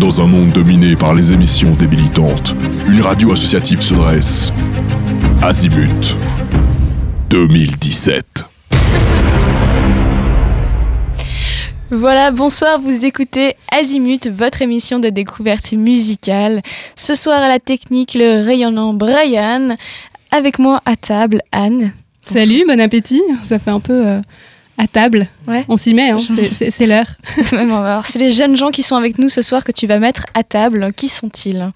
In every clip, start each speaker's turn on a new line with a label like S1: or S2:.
S1: Dans un monde dominé par les émissions débilitantes, une radio associative se dresse. Azimut 2017.
S2: Voilà, bonsoir, vous écoutez Azimut, votre émission de découverte musicale. Ce soir à la technique, le rayonnant Brian. Avec moi à table, Anne.
S3: Salut, bon appétit. Ça fait un peu euh, à table.
S2: Ouais.
S3: On s'y met, hein, c'est l'heure.
S2: Alors, c'est les jeunes gens qui sont avec nous ce soir que tu vas mettre à table. Qui sont-ils?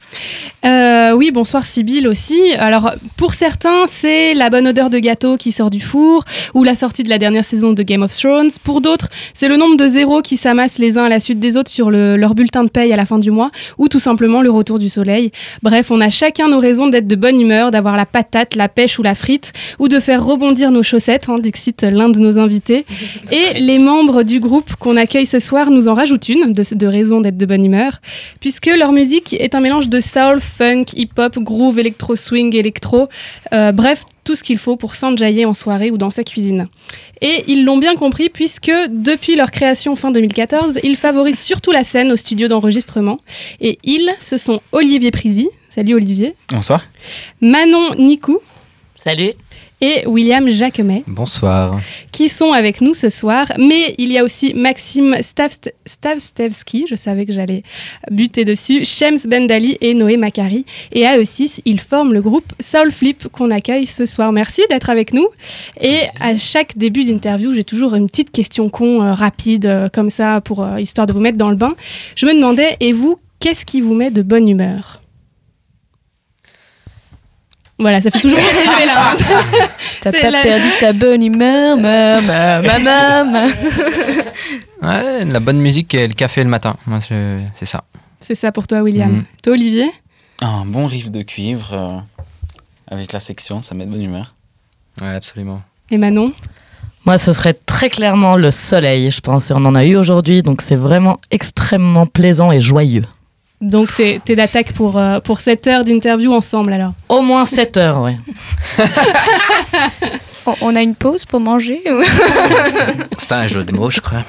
S3: Euh, Oui, bonsoir Sybille aussi. Alors, pour certains, c'est la bonne odeur de gâteau qui sort du four ou la sortie de la dernière saison de Game of Thrones. Pour d'autres, c'est le nombre de zéros qui s'amassent les uns à la suite des autres sur le, leur bulletin de paye à la fin du mois ou tout simplement le retour du soleil. Bref, on a chacun nos raisons d'être de bonne humeur, d'avoir la patate, la pêche ou la frite ou de faire rebondir nos chaussettes, hein, Dixit, l'un de nos invités. Et les membres du groupe qu'on accueille ce soir nous en rajoutent une de, de raison d'être de bonne humeur, puisque leur musique est un mélange de soul, funk, hip-hop, groove, électro, swing, électro, euh, bref, tout ce qu'il faut pour s'enjailler en soirée ou dans sa cuisine. Et ils l'ont bien compris puisque depuis leur création fin 2014, ils favorisent surtout la scène au studio d'enregistrement. Et ils, ce sont Olivier Prisi. Salut Olivier.
S4: Bonsoir.
S3: Manon Nikou.
S5: Salut
S3: et William Jacquemet.
S4: Bonsoir.
S3: Qui sont avec nous ce soir. Mais il y a aussi Maxime Stavstevski, je savais que j'allais buter dessus, Shems Bendali et Noé Macari. Et à eux six, ils forment le groupe Soul Flip qu'on accueille ce soir. Merci d'être avec nous. Et à chaque début d'interview, j'ai toujours une petite question con, euh, rapide, euh, comme ça, pour euh, histoire de vous mettre dans le bain. Je me demandais, et vous, qu'est-ce qui vous met de bonne humeur? Voilà, ça fait toujours effet là.
S2: T'as pas perdu ta bonne humeur, maman, maman.
S4: ouais, la bonne musique et le café le matin. Moi, c'est ça.
S3: C'est ça pour toi, William. Mm. Toi, Olivier
S6: Un bon riff de cuivre euh, avec la section, ça met de bonne humeur.
S4: Ouais, absolument.
S3: Et Manon
S5: moi, ce serait très clairement le soleil, je pense. Et on en a eu aujourd'hui, donc c'est vraiment extrêmement plaisant et joyeux.
S3: Donc, tu es, d'attaque pour, euh, pour 7 heures d'interview ensemble, alors
S5: Au moins 7 heures, oui.
S2: on a une pause pour manger
S4: C'est un jeu de mots, je crois.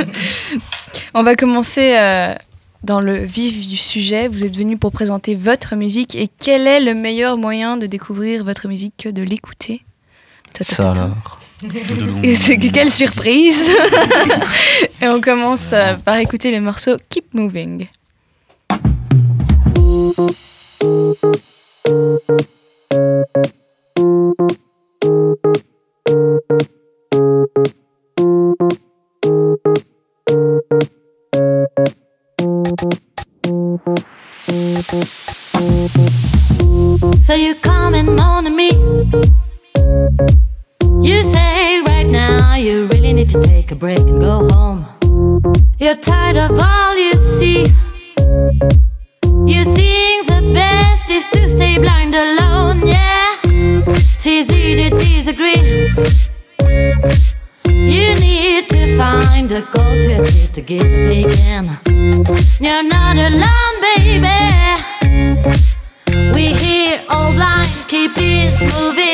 S2: on va commencer euh, dans le vif du sujet. Vous êtes venu pour présenter votre musique. Et quel est le meilleur moyen de découvrir votre musique que de l'écouter?
S4: Ça alors
S2: et c'est quelle surprise Et on commence euh, par écouter le morceau Keep Moving.
S7: So you come and moan to me. You say right now you really need to take a break and go home. You're tired of all you. Disagree. You need to find a to achieve to give a begin. You're not alone, baby. We here all blind, keep it moving,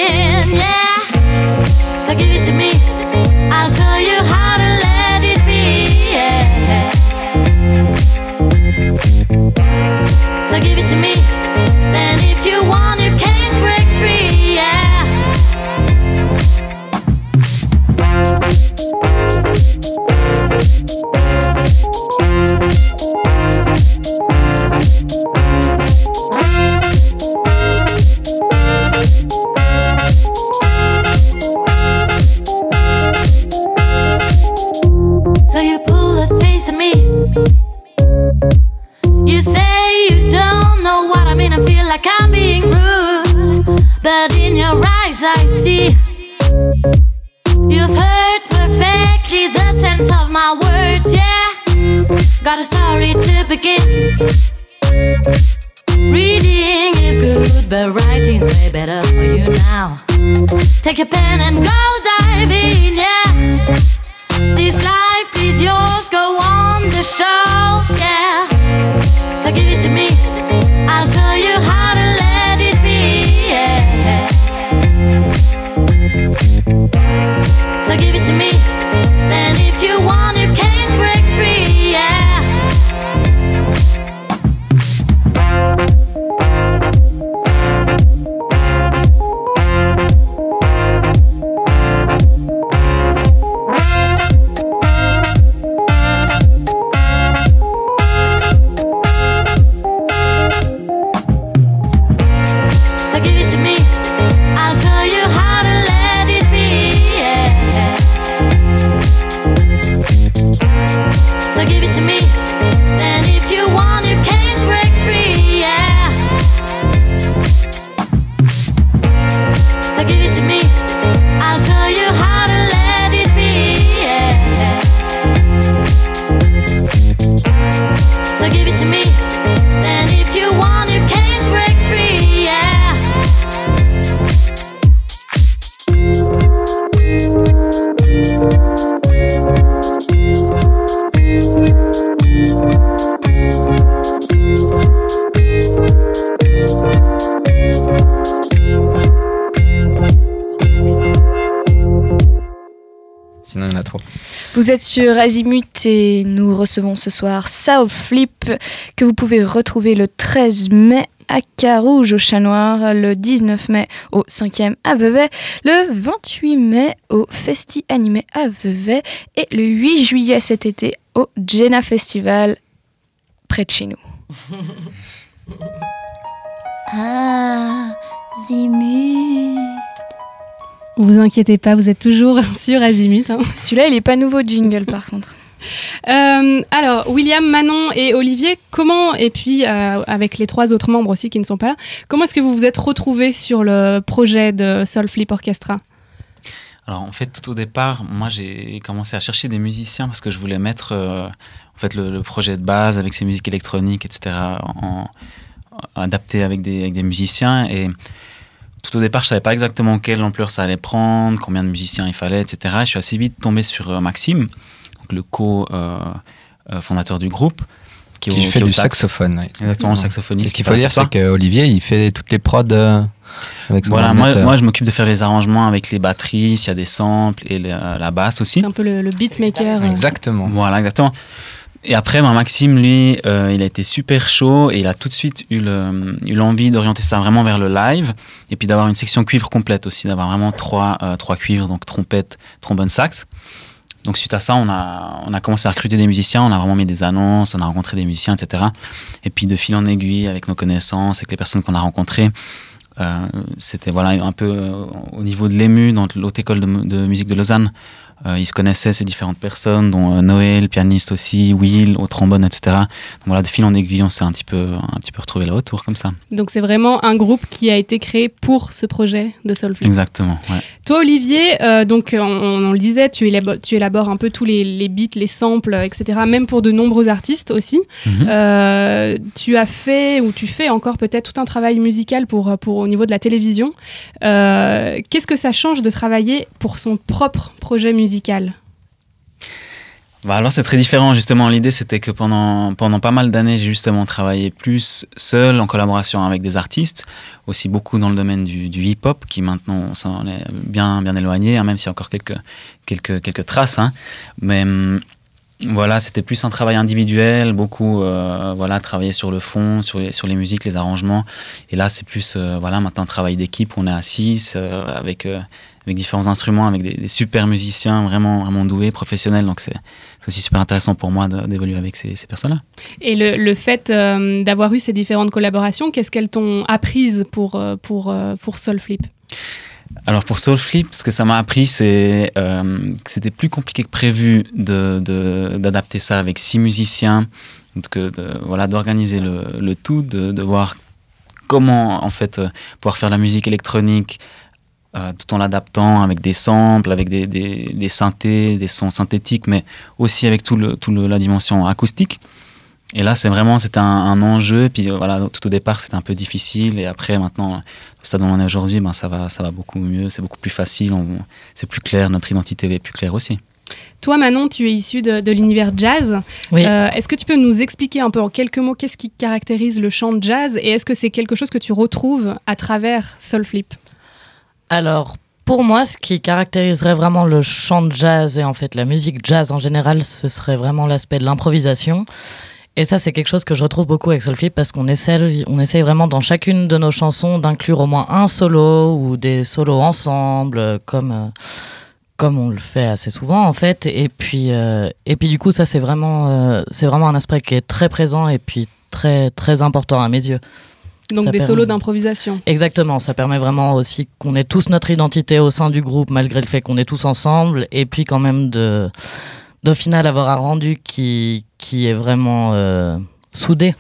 S2: Vous êtes sur Azimut et nous recevons ce soir South Flip que vous pouvez retrouver le 13 mai à Carouge au Chat Noir, le 19 mai au 5e à Vevey, le 28 mai au Festi Animé à Vevey et le 8 juillet cet été au Jenna Festival près de chez nous.
S7: Azimut.
S3: Vous inquiétez pas, vous êtes toujours sur Azimut. hein.
S2: Celui-là, il est pas nouveau jingle par contre.
S3: Euh, alors, William, Manon et Olivier, comment, et puis euh, avec les trois autres membres aussi qui ne sont pas là, comment est-ce que vous vous êtes retrouvés sur le projet de Soul Flip Orchestra?
S6: Alors en fait, tout au départ, moi j'ai commencé à chercher des musiciens parce que je voulais mettre euh, en fait le, le projet de base avec ses musiques électroniques, etc. En, adapté avec des, avec des musiciens et tout au départ, je savais pas exactement quelle ampleur ça allait prendre, combien de musiciens il fallait, etc. Je suis assez vite tombé sur euh, Maxime, donc le co-fondateur du groupe,
S4: Qui,
S6: au-
S4: fait
S6: au
S4: du
S6: sax.
S4: saxophone. ouais.
S6: Exactement,
S4: Et
S6: saxophoniste.
S4: ce qu'il
S6: qui
S4: faut dire, c'est qu'Olivier, il fait toutes les prods euh, avec son
S6: Voilà, moi, moi je m'occupe de faire les arrangements avec les batteries, s'il y a des samples et la, la basse aussi.
S3: C'est un peu le, le beatmaker. euh.
S4: Exactement.
S6: Voilà, exactement. Et après, ben, Maxime, lui, euh, il a été super chaud et il a tout de suite eu le- eu l'envie d'orienter ça vraiment vers le live et puis d'avoir une section cuivre complète aussi, d'avoir vraiment trois, euh, trois cuivres, donc trompette, trombone, sax. Donc suite à ça, on a, on a commencé à recruter des musiciens, on a vraiment mis des annonces, on a rencontré des musiciens, etc. Et puis de fil en aiguille, avec nos connaissances, avec les personnes qu'on a rencontrées, euh, c'était voilà un peu euh, au niveau de l'EMU, dans l'haute école de musique de Lausanne. Euh, ils se connaissaient ces différentes personnes, dont euh, Noël, pianiste aussi, Will, au trombone, etc. Donc voilà, de fil en aiguille, on s'est un petit peu, un petit peu retrouvé là autour comme ça.
S3: Donc c'est vraiment un groupe qui a été créé pour ce projet de Soul Flip.
S6: Exactement. Ouais.
S3: Toi, Olivier, euh, donc on, on le disait, tu élabores, tu élabores un peu tous les, les beats, les samples, euh, etc. Même pour de nombreux artistes aussi.
S6: Mhm.
S3: Euh, tu as fait ou tu fais encore peut-être tout un travail musical pour, pour au niveau de la télévision. Euh, Qu'est-ce que ça change de travailler pour son propre projet musical
S6: Bah alors c'est très différent justement. L'idée c'était que pendant, pendant pas mal d'années j'ai justement travaillé plus seul en collaboration avec des artistes, aussi beaucoup dans le domaine du, hip-hop qui maintenant on s'en est bien, bien éloigné, hein, même s'il y a encore quelques, quelques, quelques traces. hein. Mais hum, voilà, c'était plus un travail individuel, beaucoup euh, voilà, travailler sur le fond, sur les, sur les musiques, les arrangements. Et là c'est plus euh, voilà, maintenant un travail d'équipe, on est à six euh, avec, euh, avec différents instruments, avec des, des super musiciens vraiment, vraiment doués, professionnels. Donc c'est aussi super intéressant pour moi de- d'évoluer avec ces, ces personnes-là.
S3: Et le, le fait euh, d'avoir eu ces différentes collaborations, qu'est-ce qu'elles t'ont apprises pour, euh, pour, euh, pour Soul Flip?
S6: Alors pour Soulflip, ce que ça m'a appris, c'est euh, que c'était plus compliqué que prévu de- de- d'adapter ça avec six musiciens, que de, voilà, d'organiser le, le tout, de, de voir comment en fait pouvoir faire la musique électronique euh, tout en l'adaptant avec des samples, avec des, des, des synthés, des sons synthétiques, mais aussi avec tout le, tout le- la dimension acoustique. Et là, c'est vraiment, c'était un, un enjeu. Puis euh, voilà, tout au départ, c'était un peu difficile. Et après, maintenant, au stade où on est aujourd'hui, ben, ça, va, ça va beaucoup mieux. C'est beaucoup plus facile. on- C'est plus clair. Notre identité est plus claire aussi.
S3: Toi, Manon, tu es issue de, de l'univers jazz.
S5: Oui.
S3: Euh, est-ce que tu peux nous expliquer un peu en quelques mots qu'est-ce qui caractérise le chant de jazz? Et est-ce que c'est quelque chose que tu retrouves à travers Soul Flip
S5: Alors, pour moi, ce qui caractériserait vraiment le chant de jazz et en fait la musique jazz en général, ce serait vraiment l'aspect de l'improvisation. Et ça, c'est quelque chose que je retrouve beaucoup avec Soulflip parce qu'on essaie, on essaye vraiment dans chacune de nos chansons d'inclure au moins un solo ou des solos ensemble, comme, euh, comme on le fait assez souvent en fait. Et puis, euh, et puis du coup, ça, c'est vraiment, euh, c'est vraiment un aspect qui est très présent et puis très, très important à mes yeux.
S3: Donc
S5: Ça
S3: des
S5: permet-
S3: solos d'improvisation.
S5: Exactement, ça permet vraiment aussi qu'on ait tous notre identité au sein du groupe malgré le fait qu'on est tous ensemble et puis quand même de d'au final avoir un rendu qui, qui est vraiment euh, soudé.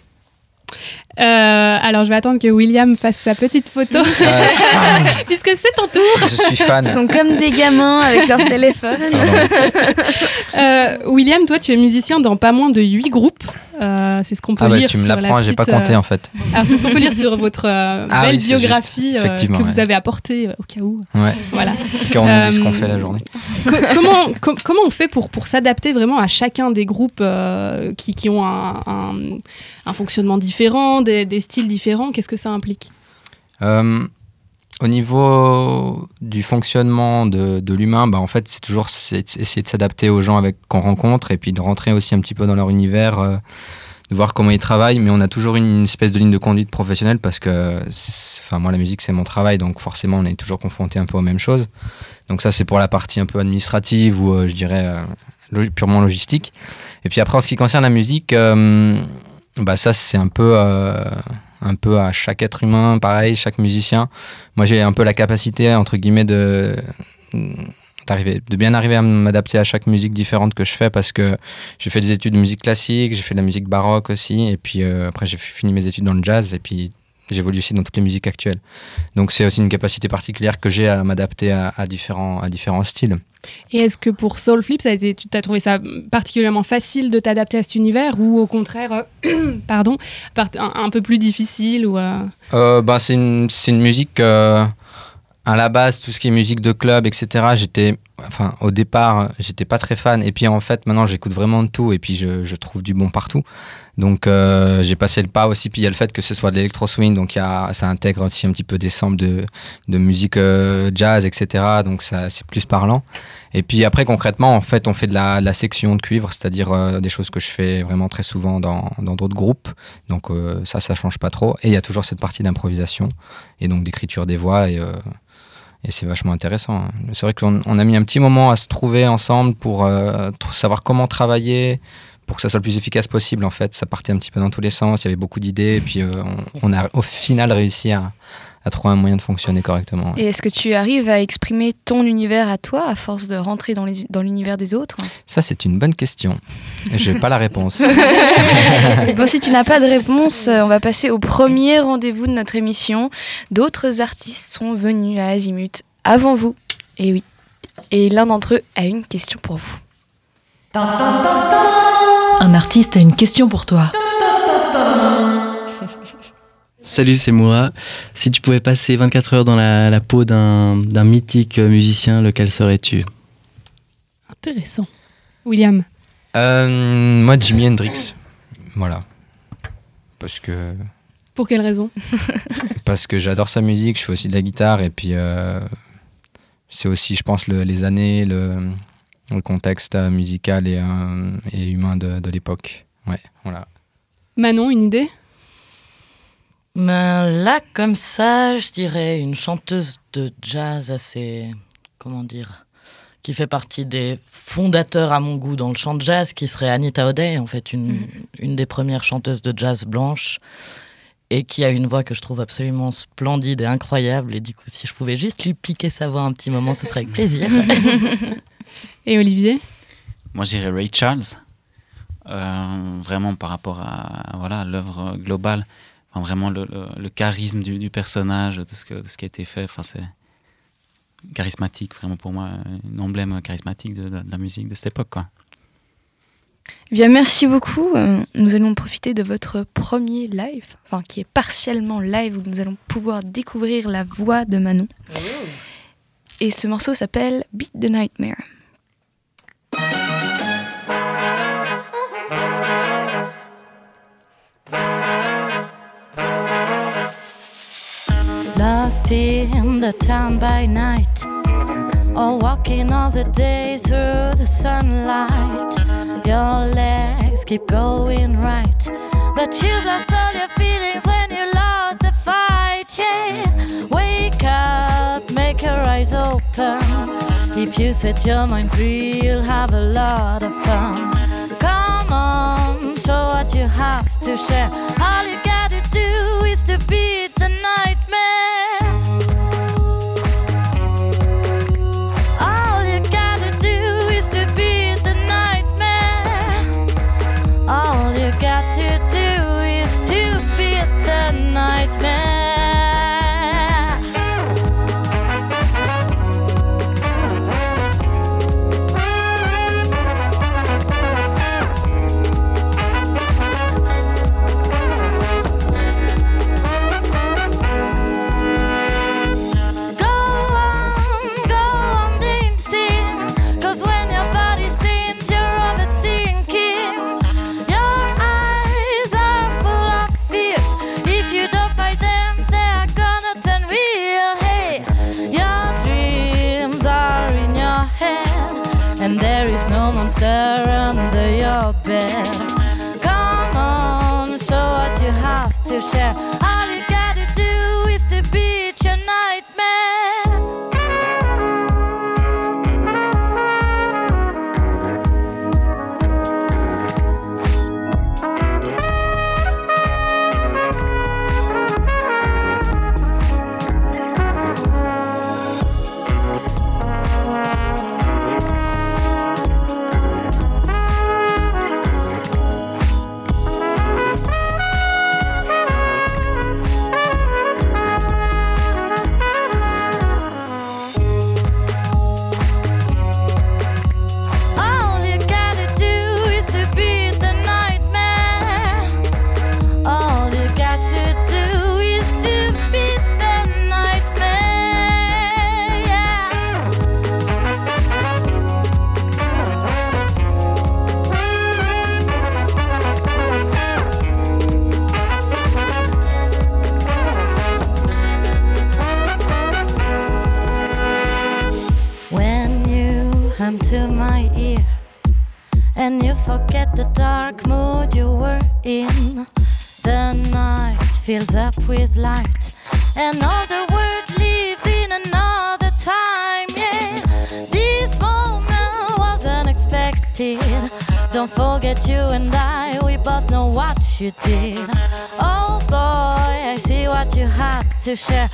S3: Euh, alors, je vais attendre que William fasse sa petite photo,
S4: Euh,
S3: puisque c'est ton tour.
S4: je suis fan.
S2: Ils sont comme des gamins avec leur téléphone.
S3: Euh, William, toi, tu es musicien dans pas moins de 8 groupes. Euh, c'est ce qu'on peut
S4: Ah bah
S3: lire
S4: tu me
S3: sur la
S4: l'apprends, j'ai pas compté
S3: euh,
S4: en fait.
S3: Alors, c'est ce qu'on peut lire sur votre euh,
S4: Ah
S3: belle
S4: oui, c'est juste.
S3: biographie euh, que vous avez apportée euh, au cas où.
S4: Ouais.
S3: Voilà.
S4: Quand on oublie ce qu'on fait la journée.
S3: Co- comment, com- comment on fait pour, pour s'adapter vraiment à chacun des groupes euh, qui, qui ont un, un- un fonctionnement différent, des, styles différents Qu'est-ce que ça implique
S4: Euh, au niveau du fonctionnement de, l'humain, bah en fait, c'est toujours essayer de s'adapter aux gens qu'on rencontre et puis de rentrer aussi un petit peu dans leur univers, euh, de voir comment ils travaillent. Mais on a toujours une espèce de ligne de conduite professionnelle parce que, moi, la musique, c'est mon travail, donc forcément, on est toujours confronté un peu aux mêmes choses. Donc ça, c'est pour la partie un peu administrative ou, euh, je dirais, purement logistique. Et puis après, en ce qui concerne la musique, bah ça, c'est un peu euh, un peu à chaque être humain, pareil, chaque musicien. Moi, j'ai un peu la capacité, entre guillemets, de, de bien arriver à m'adapter à chaque musique différente que je fais parce que j'ai fait des études de musique classique, j'ai fait de la musique baroque aussi, et puis euh, après, j'ai fini mes études dans le jazz, et puis j'évolue aussi dans toutes les musiques actuelles. Donc, c'est aussi une capacité particulière que j'ai à m'adapter à, à différents, à différents styles.
S3: Et est-ce que pour Soulflip, ça a été, tu as trouvé ça particulièrement facile de t'adapter à cet univers ou au contraire, euh, pardon, un, un peu plus difficile ou, euh,
S4: Euh, ben, c'est une, c'est une musique. à la base, tout ce qui est musique de club, etc., j'étais. Enfin, au départ, j'étais pas très fan. Et puis, en fait, maintenant, j'écoute vraiment de tout. Et puis, je, trouve du bon partout. Donc, euh, j'ai passé le pas aussi. Puis, il y a le fait que ce soit de l'électro-swing. Donc, il y a, ça intègre aussi un petit peu des samples de, musique euh, jazz, etc. Donc, c'est plus parlant. Et puis, après, concrètement, en fait, on fait de la, section de cuivre, c'est-à-dire euh, des choses que je fais vraiment très souvent dans d'autres groupes. Donc, ça, ça change pas trop. Et il y a toujours cette partie d'improvisation et donc d'écriture des voix et, et c'est vachement intéressant. hein. C'est vrai qu'on on a mis un petit moment à se trouver ensemble pour euh, savoir comment travailler pour que ça soit le plus efficace possible en fait. Ça partait un petit peu dans tous les sens, il y avait beaucoup d'idées et puis euh, on a au final réussi à, à trouver un moyen de fonctionner correctement. ouais.
S2: Et est-ce que tu arrives à exprimer ton univers à toi à force de rentrer dans les- dans l'univers des autres?
S4: Ça c'est une bonne question. Je n'ai pas la réponse.
S2: Bon, si tu n'as pas de réponse, euh, on va passer au premier rendez-vous de notre émission. D'autres artistes sont venus à Azimut avant vous. Et oui. Et l'un d'entre eux a une question pour vous.
S8: Un artiste a une question pour toi.
S9: Salut, c'est Moura. Si tu pouvais passer 24 heures dans la, la peau d'un d'un mythique musicien, lequel serais-tu?
S3: Intéressant William
S4: Euh, moi Jimi Hendrix. Voilà. Parce que
S3: Pour quelle raison?
S4: Parce que j'adore sa musique, je fais aussi de la guitare et puis euh, c'est aussi, je pense, le- les années, le, le contexte euh, musical et, euh, et humain de, de l'époque. Ouais, voilà.
S3: Manon, une idée?
S5: Ben, là, comme ça, je dirais une chanteuse de jazz assez. Comment dire Qui fait partie des fondateurs, à mon goût, dans le chant de jazz, qui serait Anita O'Day, en fait, une, une des premières chanteuses de jazz blanches, et qui a une voix que je trouve absolument splendide et incroyable. Et du coup, si je pouvais juste lui piquer sa voix un petit moment, ce serait avec plaisir.
S3: Et Olivier?
S6: Moi, je dirais Ray Charles. Euh, vraiment par rapport à voilà l'œuvre globale, Enfin, vraiment le, le- le charisme du, du personnage, de ce, que, de ce qui a été fait. Enfin, c'est charismatique, vraiment pour moi, un emblème charismatique de, de- de la musique de cette époque. Quoi.
S2: Eh Bien, merci beaucoup. Euh, Nous allons profiter de votre premier live, enfin qui est partiellement live, où nous allons pouvoir découvrir la voix de Manon. Et ce morceau s'appelle Beat the Nightmare.
S7: In the town by night, or walking all the day through the sunlight. Your legs keep going right, but you've lost all your feelings when you lost the fight. Yeah, wake up, make your eyes open. If you set your mind free, you'll have a lot of fun. Come on, show what you have to share. All you gotta do is to beat to share.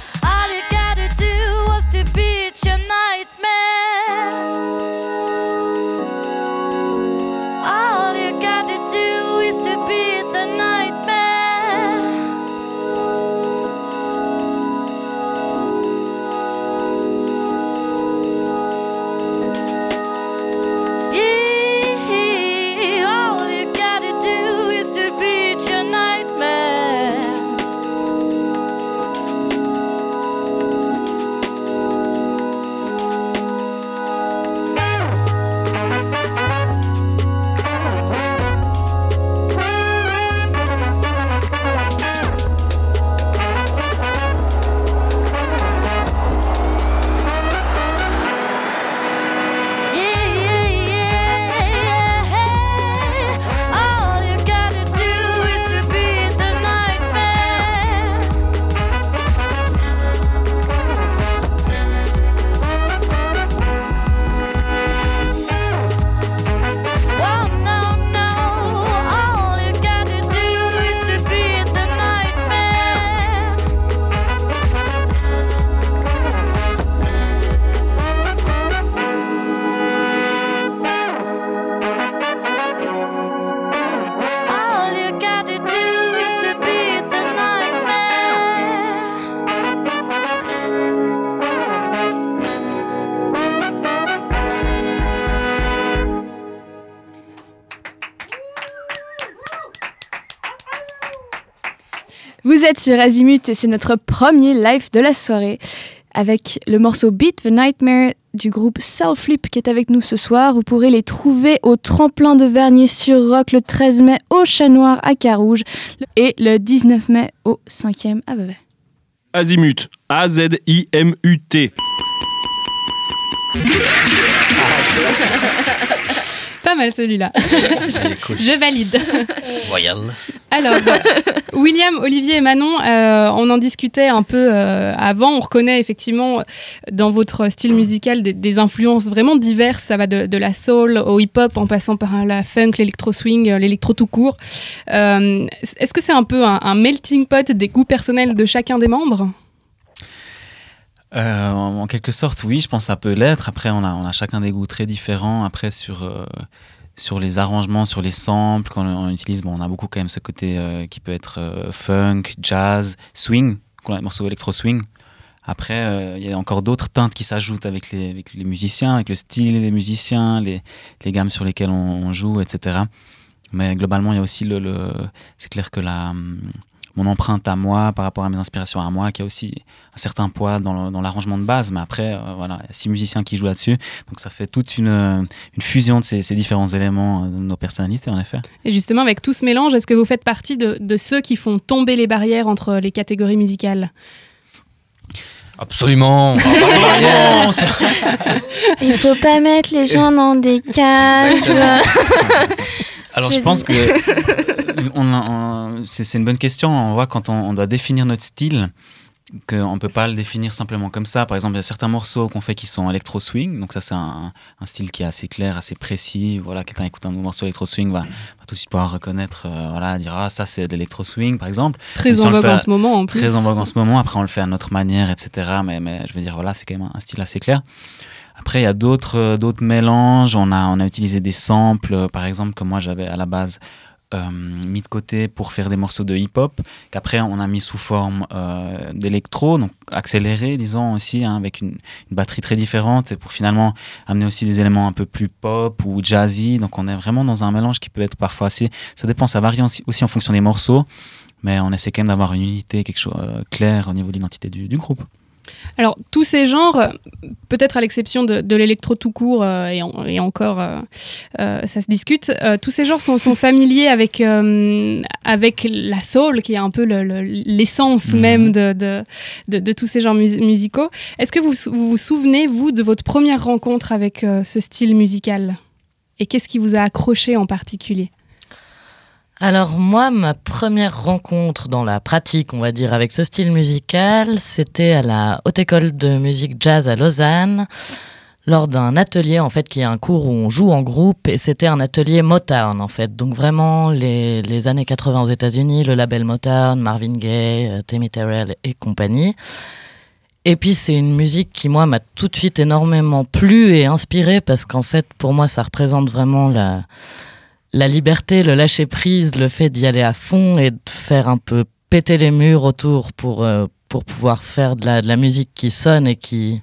S2: Sur Azimut et c'est notre premier live de la soirée avec le morceau Beat the Nightmare du groupe Flip qui est avec nous ce soir. Vous pourrez les trouver au tremplin de Vernier sur Rock le 13 mai au Chat Noir à Carouge et le 19 mai au 5e à Vevey.
S10: Azimut. A-Z-I-M-U-T.
S3: Pas mal celui-là. Je valide.
S11: Royal.
S3: Alors, William, Olivier et Manon, euh, on en discutait un peu euh, avant. On reconnaît effectivement dans votre style musical des, des influences vraiment diverses. Ça va de, de la soul au hip-hop en passant par la funk, l'électro-swing, euh, l'électro tout court. Euh, Est-ce que c'est un peu un, un melting pot des goûts personnels de chacun des membres?
S6: Euh, en quelque sorte, oui, je pense que ça peut l'être. Après, on a, chacun des goûts très différents. Après, sur, euh, sur les arrangements, sur les samples, quand on, utilise, bon, on a beaucoup quand même ce côté euh, qui peut être funk, jazz, swing, qu'on a des morceaux électro-swing. Après, il y a encore d'autres teintes qui s'ajoutent avec les, musiciens, avec le style des musiciens, les, gammes sur lesquelles on, joue, etc. Mais globalement, il y a aussi le. le c'est clair que la, hum, mon empreinte à moi, par rapport à mes inspirations à moi, qui a aussi un certain poids dans l'arrangement de base. Mais après, euh, voilà, il y a six musiciens qui jouent là-dessus. Donc ça fait toute une, euh, une fusion de ces, ces différents éléments euh, de nos personnalités, en effet.
S3: Et justement, avec tout ce mélange, est-ce que vous faites partie de, de ceux qui font tomber les barrières entre les catégories musicales?
S4: Absolument.
S2: Il faut pas mettre les gens dans des cases.
S6: Alors je pense que c'est une bonne question. On voit quand on, on doit définir notre style qu'on ne peut pas le définir simplement comme ça. Par exemple, il y a certains morceaux qu'on fait qui sont électro swing. Donc ça c'est un, un style qui est assez clair, assez précis. Voilà, quelqu'un écoute un morceau électro swing va, va tout de suite pouvoir reconnaître, euh, voilà, dire ah ça c'est de l'électro swing par exemple.
S3: Très
S6: si
S3: en vogue en ce moment en plus.
S6: Très en vogue en ce moment. Après, on le fait à notre manière, etc. Mais, mais je veux dire, voilà, c'est quand même un style assez clair. Après, il y a d'autres euh, d'autres mélanges. On a, on a utilisé des samples, euh, par exemple, que moi j'avais à la base euh, mis de côté pour faire des morceaux de hip-hop, qu'après on a mis sous forme d'électro, donc accéléré, disons aussi, hein, avec une, batterie très différente, et pour finalement amener aussi des éléments un peu plus pop ou jazzy. Donc on est vraiment dans un mélange qui peut être parfois assez. Ça dépend, ça varie aussi, en fonction des morceaux mais on essaie quand même d'avoir une unité, quelque chose euh, clair au niveau de l'identité du groupe.
S3: Alors, tous ces genres, peut-être à l'exception de, de l'électro tout court, euh, et, en- et encore, euh, euh, ça se discute, tous ces genres sont, sont familiers avec, avec la soul, qui est un peu le- le- l'essence
S6: Mhm.
S3: même de, de, tous ces genres mus- musicaux. Est-ce que vous, vous vous souvenez, vous, de votre première rencontre avec ce style musical? Et qu'est-ce qui vous a accroché en particulier?
S5: Alors moi, ma première rencontre dans la pratique, on va dire, avec ce style musical, c'était à la Haute École de musique jazz à Lausanne, lors d'un atelier, en fait, qui est un cours où on joue en groupe, et c'était un atelier Motown, en fait. Donc vraiment, les, années 80 aux États-Unis, le label Motown, Marvin Gaye, euh, Tammy Terrell et compagnie. Et puis c'est une musique qui, moi, m'a tout de suite énormément plu et inspiré, parce qu'en fait, pour moi, ça représente vraiment la la liberté, le lâcher prise, le fait d'y aller à fond et de faire un peu péter les murs autour pour, euh, pour pouvoir faire de la, de la musique qui sonne et qui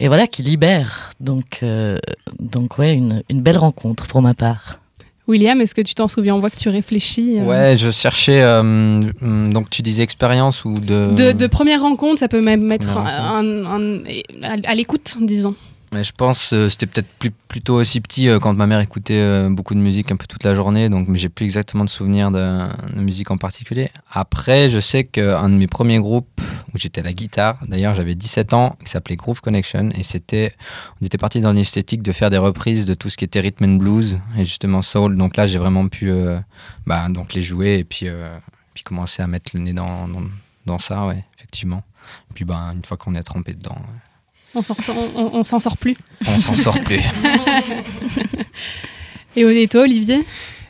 S5: et voilà qui libère. Donc euh, donc ouais une, une belle rencontre pour ma part.
S3: William, est-ce que tu t'en souviens? On voit que tu réfléchis. euh.
S4: Ouais, je cherchais. euh, hum, donc, tu disais expérience ou de.
S3: De, de première rencontre, ça peut même être
S4: Première
S3: un- un- un- à, à l'écoute, disons.
S4: Mais je pense euh, c'était peut-être plus, plutôt aussi petit euh, quand ma mère écoutait euh, beaucoup de musique un peu toute la journée, donc mais j'ai plus exactement de souvenirs de, musique en particulier. Après, je sais qu'un de mes premiers groupes où j'étais à la guitare, d'ailleurs j'avais 17 ans, qui s'appelait Groove Connection, et c'était, on était parti dans l'esthétique de faire des reprises de tout ce qui était rhythm and blues et justement soul. Donc là, j'ai vraiment pu euh, bah, donc les jouer et puis puis commencer à mettre le nez dans, dans, ça, ouais, effectivement. Et puis ben une fois qu'on est trempé dedans. ouais.
S3: On s'en on- on- on s'en sort plus.
S4: On s'en sort plus.
S3: Et, toi, Olivier?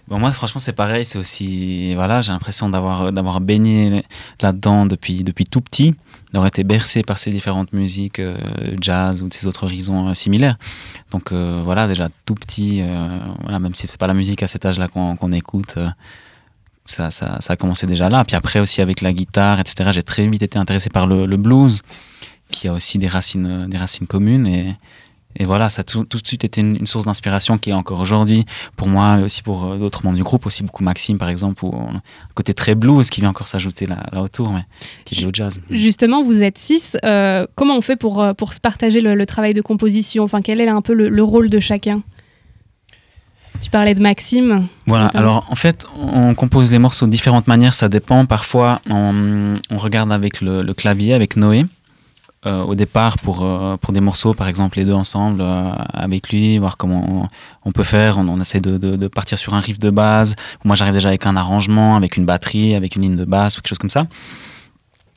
S6: Bon, moi, franchement, c'est pareil. C'est aussi, voilà, j'ai l'impression d'avoir d'avoir baigné là-dedans depuis depuis tout petit, d'avoir été bercé par ces différentes musiques, euh, jazz ou ces autres horizons euh, similaires. Donc euh, voilà, déjà tout petit, voilà, même si c'est pas la musique à cet âge-là qu'on qu'on écoute. ça, ça, ça a commencé déjà là. Puis après aussi avec la guitare, etc. J'ai très vite été intéressé par le, le blues, qui a aussi des racines, euh, des racines communes. Et, et voilà, ça a tout, tout de suite été une, une source d'inspiration qui est encore aujourd'hui pour moi et aussi pour euh, d'autres membres du groupe, aussi beaucoup Maxime par exemple, on a un côté très blues qui vient encore s'ajouter là, là autour, mais qui joue au jazz.
S3: Justement, vous êtes six. euh, comment on fait pour, euh, pour se partager le, le travail de composition? Enfin, quel est un peu le, le rôle de chacun? Tu parlais de Maxime.
S6: Voilà, alors en fait, on compose les morceaux de différentes manières, ça dépend. Parfois, on, on regarde avec le, le clavier, avec Noé. Euh, au départ, pour, euh, pour des morceaux, par exemple, les deux ensemble, euh, avec lui, voir comment on, peut faire. On, on essaie de, de, de partir sur un riff de base. Moi, j'arrive déjà avec un arrangement, avec une batterie, avec une ligne de basse, ou quelque chose comme ça.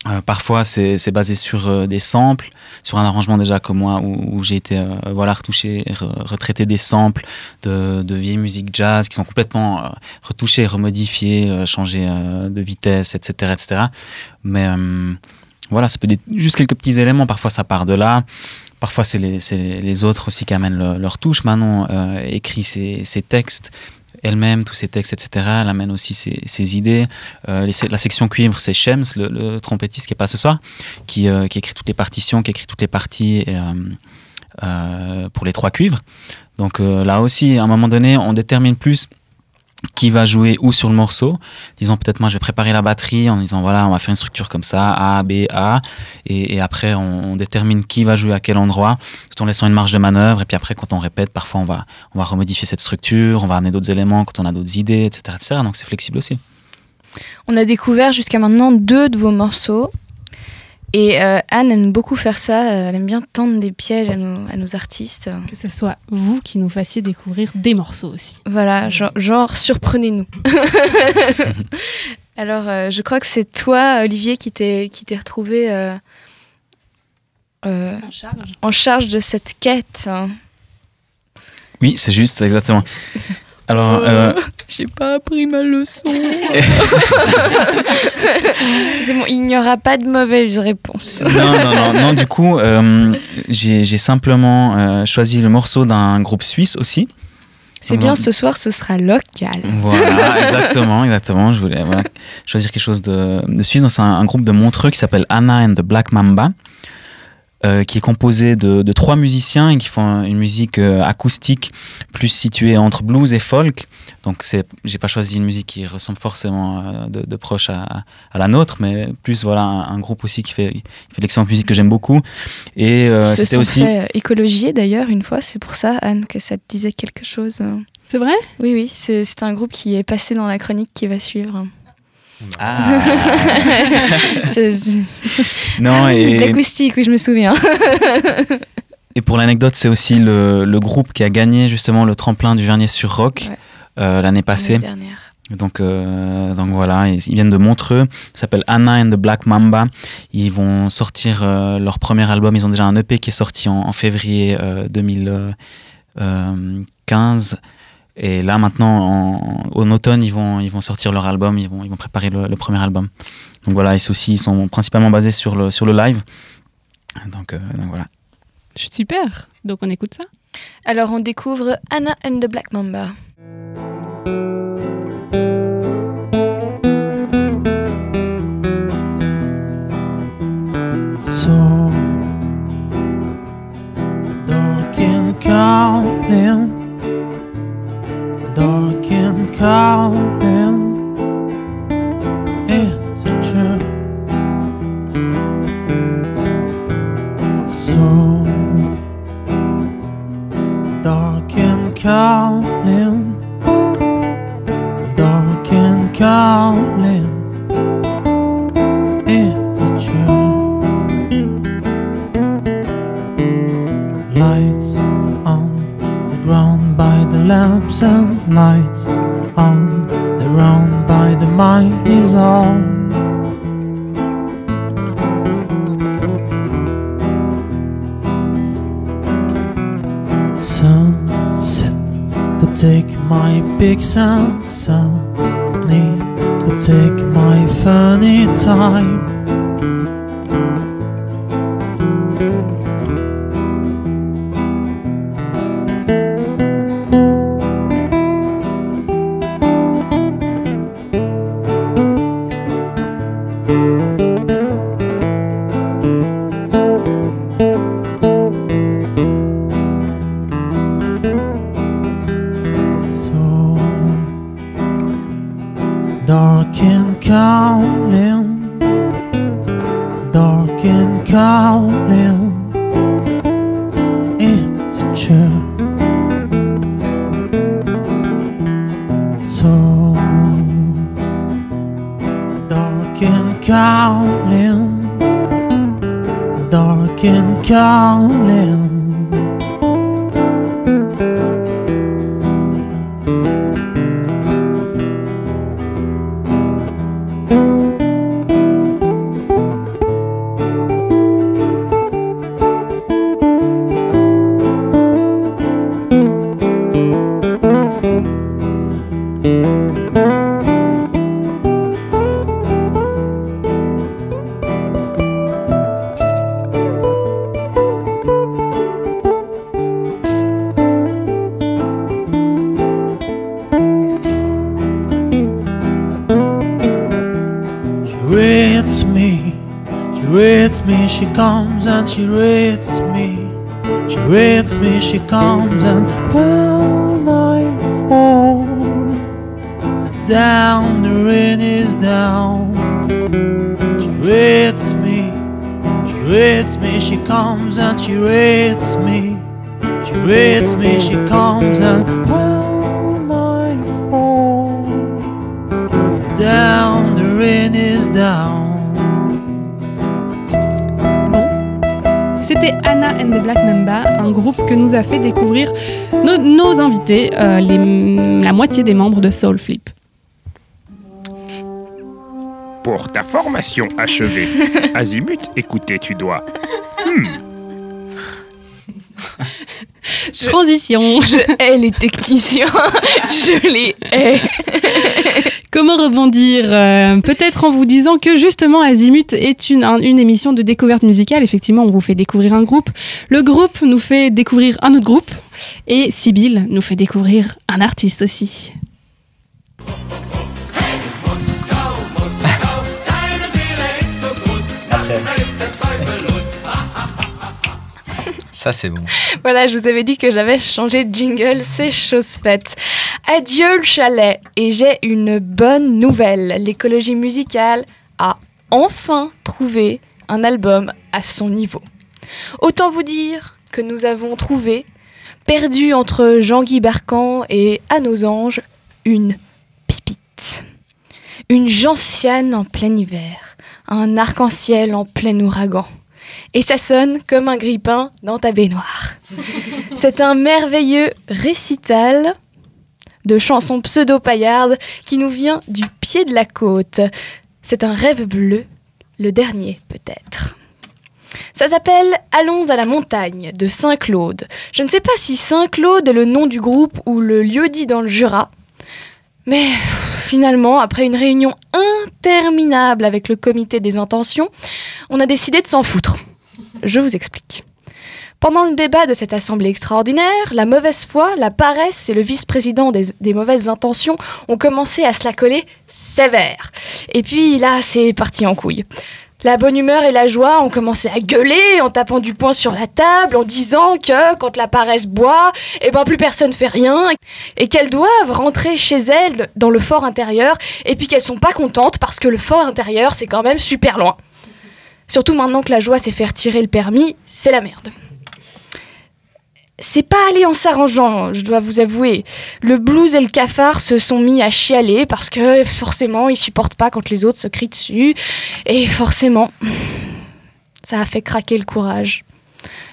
S6: Euh, parfois, c'est basé sur euh, des samples, sur un arrangement déjà comme moi, où, où j'ai été euh, voilà, retouché, re- retraité des samples de, de vieilles musiques jazz qui sont complètement euh, changées euh, de vitesse, etc. etc. Mais voilà, ça peut être juste quelques petits éléments. Parfois, ça part de là. Parfois, c'est les, autres aussi qui amènent le- leur touche. Manon euh, écrit ses, textes elle-même, tous ses textes, etc. Elle amène aussi ses, idées. Euh, la section cuivre, c'est Shems, le, trompettiste qui est pas ce soir, qui, euh, qui écrit toutes les partitions, qui écrit toutes les parties pour les trois cuivres. Donc là aussi, à un moment donné, on détermine plus qui va jouer où sur le morceau. Disons peut-être moi je vais préparer la batterie en disant voilà on va faire une structure comme ça A B A et, après on, on détermine qui va jouer à quel endroit tout en laissant une marge de manœuvre et puis après quand on répète parfois on va on va remodifier cette structure on va amener d'autres éléments quand on a d'autres idées etc etc donc c'est flexible aussi.
S2: On a découvert jusqu'à maintenant deux de vos morceaux. Et euh, Anne aime beaucoup faire ça. euh, Elle aime bien tendre des pièges à nos, à nos artistes.
S3: Que ce soit vous qui nous fassiez découvrir des morceaux aussi.
S2: Voilà, genre, genre, surprenez-nous. Alors, euh, je crois que c'est toi, Olivier, qui t'es qui t'es retrouvé euh, euh,
S3: En charge.
S2: en charge de cette quête. hein.
S6: Oui, c'est juste, exactement. Alors,
S2: Oh,
S6: euh,
S2: J'ai pas appris ma leçon. c'est bon, il n'y aura pas de mauvaises réponses.
S6: non, non, non, non, du coup, euh, j'ai simplement euh, choisi le morceau d'un groupe suisse aussi.
S2: C'est bien, ce soir, ce sera local.
S6: Voilà, exactement, exactement. Je voulais voilà, choisir quelque chose de, de suisse. Donc, C'est un, un groupe de Montreux qui s'appelle Anna and the Black Mamba, euh, qui est composé de, de trois musiciens et qui font une musique euh, acoustique plus située entre blues et folk. Donc, c'est, j'ai pas choisi une musique qui ressemble forcément euh, de, de proche à, à la nôtre, mais plus voilà un, un groupe aussi qui fait, qui fait de l'excellente musique que j'aime beaucoup. Et euh, c'était aussi.
S2: fait écologier d'ailleurs une fois, c'est pour ça Anne que ça te disait quelque chose.
S3: C'est vrai?
S2: Oui, oui, c'est c'est un groupe qui est passé dans la chronique qui va suivre.
S6: Ah. Non,
S2: oui,
S6: et,
S2: l'acoustique, oui, je me souviens.
S6: Et pour l'anecdote, c'est aussi le, le groupe qui a gagné justement le tremplin du Vernier sur Rock
S2: Ouais.
S6: euh, l'année passée.
S2: Dernière.
S6: Donc, euh, donc voilà, ils, ils viennent de Montreux. Ça s'appelle Anna and the Black Mamba. Ils vont sortir euh, leur premier album. Ils ont déjà un EP qui est sorti en, en février euh, 2015. Et là maintenant, en, en automne, ils vont, ils vont sortir leur album. Ils vont, ils vont préparer le, le premier album. Donc voilà, et ils sont principalement basés sur le, sur le live. Donc, euh, donc voilà.
S3: Super. Donc on écoute ça.
S2: Alors on découvre Anna and the Black Mamba.
S11: So dark dark and calling. It's a true. So she comes and she reads me. She reads me, she comes and when I fall down, the rain is down. She reads me, she reads me, she comes and she reads me.
S3: Black Mamba, un groupe que nous a fait découvrir nos, nos invités, euh, les- la moitié des membres de Soul Flip.
S10: Pour ta formation achevée, Azimut, écouter tu dois. Hmm.
S3: Transition.
S2: Je hais les techniciens. Je les hais.
S3: Comment rebondir Euh, Peut-être en vous disant que justement Azimut est une, un- une émission de découverte musicale. Effectivement, on vous fait découvrir un groupe. Le groupe nous fait découvrir un autre groupe. Et Sibyl nous fait découvrir un artiste aussi.
S4: Ça, c'est bon.
S2: Voilà, je vous avais dit que j'avais changé de jingle, c'est chose faite. Adieu le chalet, et j'ai une bonne nouvelle. L'écologie musicale a enfin trouvé un album à son niveau. Autant vous dire que nous avons trouvé, perdu entre Jean-Guy Barcan et À nos anges, une pipite. Une gentiane en plein hiver, un arc-en-ciel en plein ouragan. Et ça sonne comme un grippin dans ta baignoire. C'est un merveilleux récital de chansons pseudo-paillardes qui nous vient du pied de la côte. C'est un rêve bleu, le dernier peut-être. Ça s'appelle Allons à la montagne de Saint-Claude. Je ne sais pas si Saint-Claude est le nom du groupe ou le lieu dit dans le Jura, mais finalement, après une réunion interminable avec le comité des intentions, on a décidé de s'en foutre. Je vous explique. Pendant le débat de cette assemblée extraordinaire, la mauvaise foi, la paresse et le vice-président des, mauvaises intentions ont commencé à se la coller sévère. Et puis là, c'est parti en couille. La bonne humeur et la joie ont commencé à gueuler en tapant du poing sur la table, en disant que quand la paresse boit, eh ben plus personne fait rien et qu'elles doivent rentrer chez elles dans le fort intérieur et puis qu'elles sont pas contentes parce que le fort intérieur c'est quand même super loin. Surtout maintenant que la joie s'est fait retirer le permis, c'est la merde. C'est pas allé en s'arrangeant, je dois vous avouer. Le blues et le cafard se sont mis à chialer parce que forcément ils supportent pas quand les autres se crient dessus. Et forcément, ça a fait craquer le courage.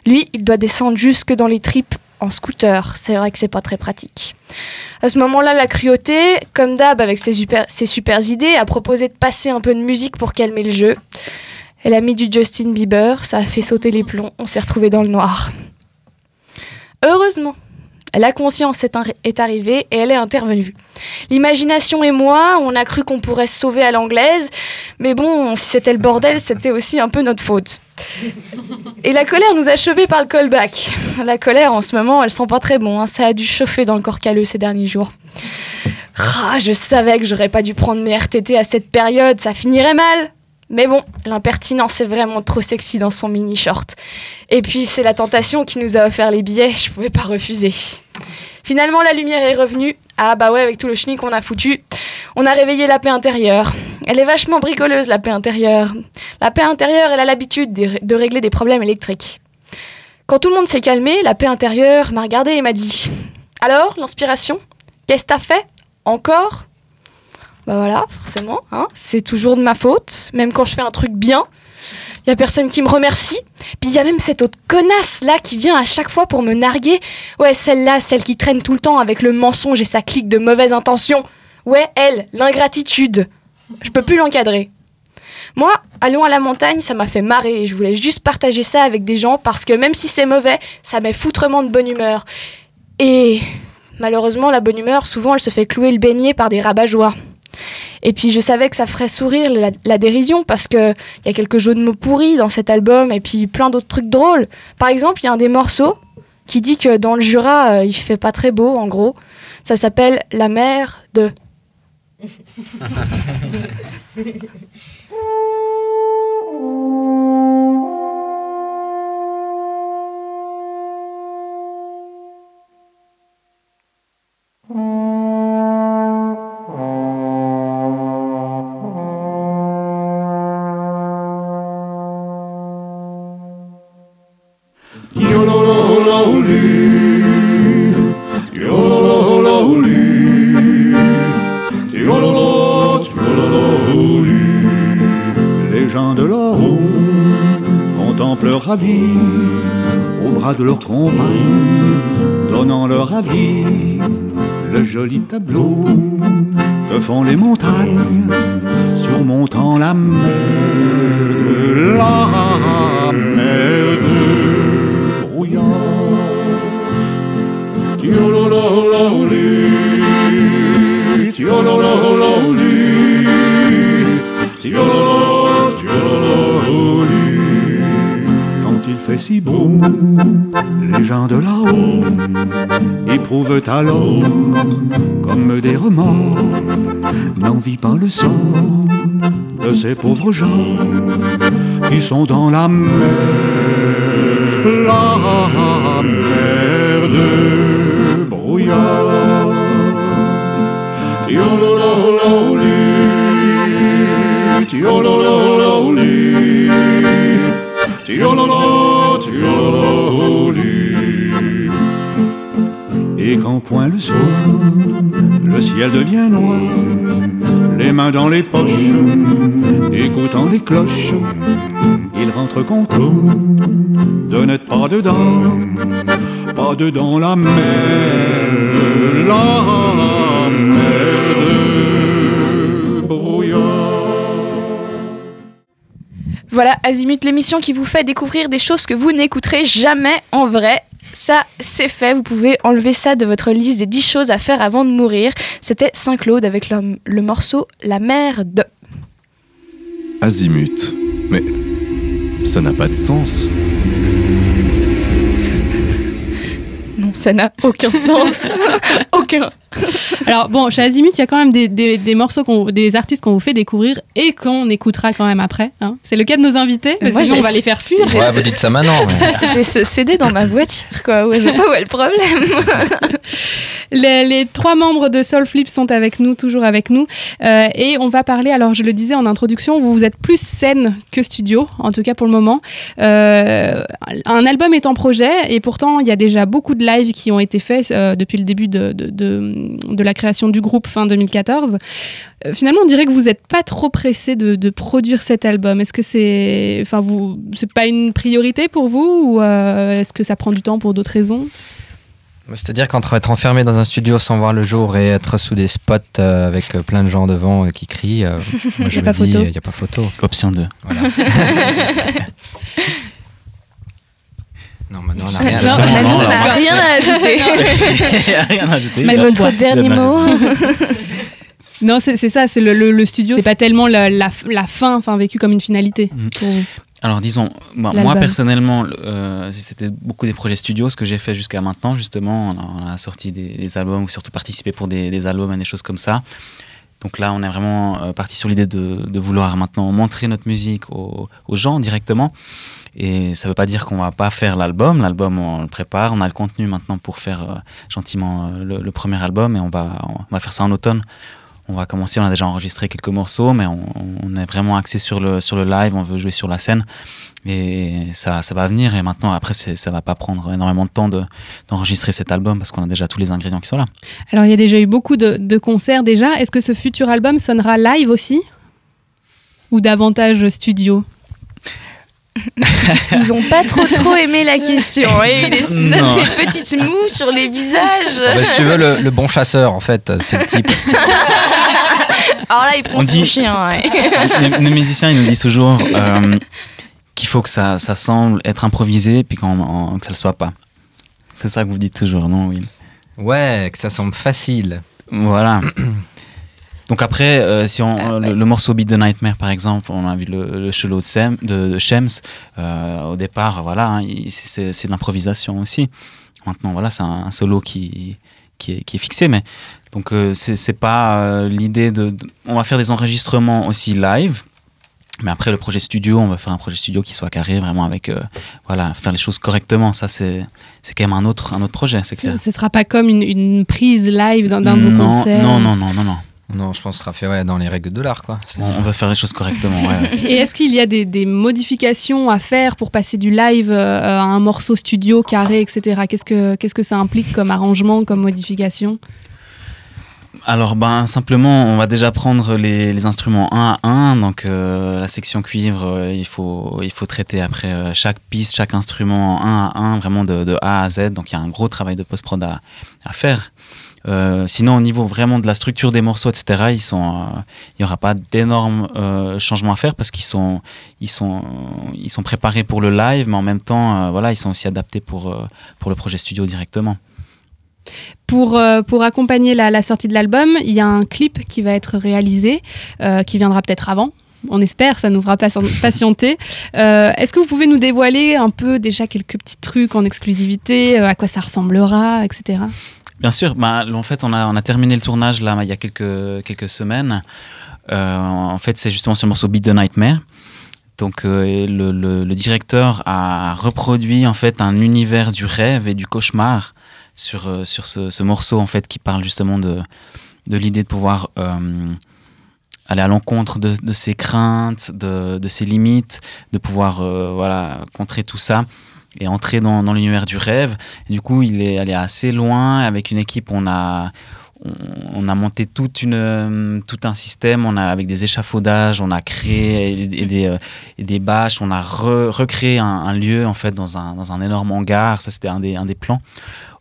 S2: Lui, il doit descendre jusque dans les tripes en scooter. C'est vrai que c'est pas très pratique. À ce moment-là, la cruauté, comme d'hab avec ses super, ses idées, a proposé de passer un peu de musique pour calmer le jeu. Elle a mis du Justin Bieber, ça a fait sauter les plombs, on s'est retrouvés dans le noir. Heureusement, la conscience est, arri- est arrivée et elle est intervenue. L'imagination et moi, on a cru qu'on pourrait se sauver à l'anglaise, mais bon, si c'était le bordel, c'était aussi un peu notre faute. Et la colère nous a chevés par le callback. La colère, en ce moment, elle sent pas très bon. hein. Ça a dû chauffer dans le corps calleux ces derniers jours. Ah, je savais que j'aurais pas dû prendre mes RTT à cette période, ça finirait mal. Mais bon, l'impertinence est vraiment trop sexy dans son mini short. Et puis c'est la tentation qui nous a offert les billets, je pouvais pas refuser. Finalement, la lumière est revenue. Ah bah ouais, avec tout le chenille qu'on a foutu, on a réveillé la paix intérieure. Elle est vachement bricoleuse, la paix intérieure. La paix intérieure, elle a l'habitude de, régler des problèmes électriques. Quand tout le monde s'est calmé, la paix intérieure m'a regardé et m'a dit Alors, l'inspiration Qu'est-ce que t'as fait Encore? Bah voilà, forcément, hein, c'est toujours de ma faute, même quand je fais un truc bien. Il y a personne qui me remercie. Puis il y a même cette autre connasse là qui vient à chaque fois pour me narguer. Ouais, celle-là, celle qui traîne tout le temps avec le mensonge et sa clique de mauvaises intentions. Ouais, elle, l'ingratitude. Je peux plus l'encadrer. Moi, allons à la montagne, ça m'a fait marrer et je voulais juste partager ça avec des gens parce que même si c'est mauvais, ça met foutrement de bonne humeur. Et malheureusement, la bonne humeur, souvent, elle se fait clouer le beignet par des rabat-joie. Et puis je savais que ça ferait sourire la, dérision parce que il y a quelques jeux de mots pourris dans cet album et puis plein d'autres trucs drôles. Par exemple, il y a un des morceaux qui dit que dans le Jura, euh, il fait pas très beau en gros. Ça s'appelle La mer de.
S12: Les gens de là-haut contemplent leur avis au bras de leurs compagnes, donnant leur avis, le joli tableau que font les montagnes, surmontant la mer, la mer Quand il fait si beau, les gens de là-haut éprouvent alors comme des remords. N'envie pas le sort de ces pauvres gens qui sont dans la mer, la mer Et quand point le soir, le ciel devient noir, les mains dans les poches, écoutant les cloches, il rentre content de n'être pas dedans, pas dedans la mer, la mer brouillard.
S2: Voilà, Azimut, l'émission qui vous fait découvrir des choses que vous n'écouterez jamais en vrai. Ça, c'est fait. Vous pouvez enlever ça de votre liste des 10 choses à faire avant de mourir. C'était Saint-Claude avec le, le morceau La mer de.
S1: Azimut. Mais ça n'a pas de sens.
S2: Non, ça n'a aucun sens. aucun.
S3: Alors bon, chez Azimut, il y a quand même des, des- des morceaux, qu'on- des artistes qu'on vous fait découvrir et qu'on écoutera quand même après. hein. C'est le cas de nos invités, sinon
S2: j'ai-
S3: on va les faire fuir.
S4: Ouais, vous dites ça maintenant. mais-
S2: J'ai ce CD dans ma voiture, quoi. Ouais, je sais pas où est le problème.
S3: Les, les trois membres de Soulflip sont avec nous, toujours avec nous. Euh, et on va parler, alors je le disais en introduction, vous, vous êtes plus scène que studio, en tout cas pour le moment. Euh, un album est en projet et pourtant il y a déjà beaucoup de lives qui ont été faits euh, depuis le début de, de, de- de la création du groupe fin 2014. Euh, finalement, on dirait que vous n'êtes pas trop pressé de, de produire cet album. Est-ce que c'est, enfin, vous, c'est pas une priorité pour vous ou euh, est-ce que ça prend du temps pour d'autres raisons?
S4: C'est-à-dire qu'entre être enfermé dans un studio sans voir le jour et être sous des spots euh, avec euh, plein de gens devant euh, qui crient, euh, moi je me
S3: pas
S4: dis,
S3: photo.
S4: il n'y a pas photo.
S6: Option 2.
S4: Voilà. non, maintenant on n'a rien.
S2: Non,
S6: Non,
S2: Manu
S6: non,
S2: n'a
S6: là,
S2: rien à ajouter.
S6: Rien à ajouter.
S2: Mais votre dernier mot.
S3: Non, c'est ça, c'est le, le- le studio. C'est pas tellement la, la, la fin, enfin vécu comme une finalité.
S6: Mm.
S3: pour.
S6: Alors disons, moi, personnellement, euh, c'était beaucoup des projets studio, ce que j'ai fait jusqu'à maintenant justement. On a, on a sorti des, des albums ou surtout participé pour des, des albums et des choses comme ça. Donc là, on est vraiment euh, parti sur l'idée de, de vouloir maintenant montrer notre musique aux, aux gens directement. Et ça veut pas dire qu'on va pas faire l'album. L'album, on le prépare. On a le contenu maintenant pour faire euh, gentiment euh, le, premier album et on va, faire ça en automne. On va commencer, on a déjà enregistré quelques morceaux, mais on, est vraiment axé sur le, live, on veut jouer sur la scène. Et ça, va venir. Et maintenant, après, ça va pas prendre énormément de temps de- d'enregistrer cet album parce qu'on a déjà tous les ingrédients qui sont là.
S3: Alors, il y a déjà eu beaucoup de, de concerts déjà. Est-ce que ce futur album sonnera live aussi? Ou davantage studio?
S2: Ils ont pas trop trop aimé la question. Et
S4: Non.
S2: ces petites moues sur les visages.
S4: Ah bah, si tu veux, le, le bon chasseur, en fait, c'est le type.
S2: Alors là, il prend
S6: On
S2: son
S6: dit-
S2: chien. ouais.
S6: les, les musiciens, ils nous disent toujours euh, qu'il faut que ça, ça semble être improvisé puis qu'on, que ça le soit pas. C'est ça que vous dites toujours, non, Will?
S4: Ouais, que ça semble facile.
S6: Voilà. Donc après, euh, si on, le, le morceau Beat the Nightmare, par exemple, on a vu le, le solo de, Sem, de, de Shems. euh, au départ, voilà, hein, c'est, de l'improvisation aussi. Maintenant, voilà, c'est un, un solo qui, qui, est, qui est fixé, mais donc euh, c'est, c'est pas euh, l'idée de, de- On va faire des enregistrements aussi live. Mais après le projet studio, on va faire un projet studio qui soit carré, vraiment avec euh, voilà, faire les choses correctement. Ça c'est c'est quand même un autre un autre projet, c'est clair.
S3: Ce sera pas comme une, une prise live d'un de vos
S6: non, non, non, non, non, non.
S4: Je pense que ce sera fait ouais, dans les règles de l'art, quoi.
S6: On, on veut faire les choses correctement. ouais.
S3: Et est-ce qu'il y a des, des modifications à faire pour passer du live euh, à un morceau studio carré, etc. Qu'est-ce que, qu'est-ce que ça implique comme arrangement, comme modification?
S6: Alors, ben, simplement, on va déjà prendre les, les instruments un à un. Donc, euh, la section cuivre, euh, il, faut, il faut traiter après euh, chaque piste, chaque instrument un à un, vraiment de, de A à Z. Donc, il y a un gros travail de post-prod à, à faire. Euh, sinon, au niveau vraiment de la structure des morceaux, etc., euh, il n'y aura pas d'énormes euh, changements à faire parce qu'ils sont, ils sont, ils sont préparés pour le live, mais en même temps, voilà, ils sont aussi adaptés pour, pour le projet studio directement.
S3: Pour, pour accompagner la, sortie de l'album, il y a un clip qui va être réalisé, qui viendra peut-être avant. On espère, ça nous fera patien- patienter. Euh, Est-ce que vous pouvez nous dévoiler un peu déjà quelques petits trucs en exclusivité, euh, à quoi ça ressemblera, etc.
S6: Bien sûr, bah, en fait, on a, terminé le tournage là, il y a quelques, semaines. Euh, en fait, c'est justement ce morceau Beat the Nightmare. Donc, le, le- directeur a reproduit en fait un univers du rêve et du cauchemar sur, ce, ce morceau en fait qui parle justement de, l'idée de pouvoir aller à l'encontre de, ses craintes, de, ses limites, de pouvoir euh, voilà contrer tout ça et entrer dans, l'univers du rêve. Du coup, il est allé assez loin. Avec une équipe, on a, on, a monté toute une, euh, tout un système. On a, avec des échafaudages, on a créé des, euh, des bâches. On a re- recréé un, un lieu, en fait, dans un, dans un énorme hangar. Ça, c'était un des, un des plans.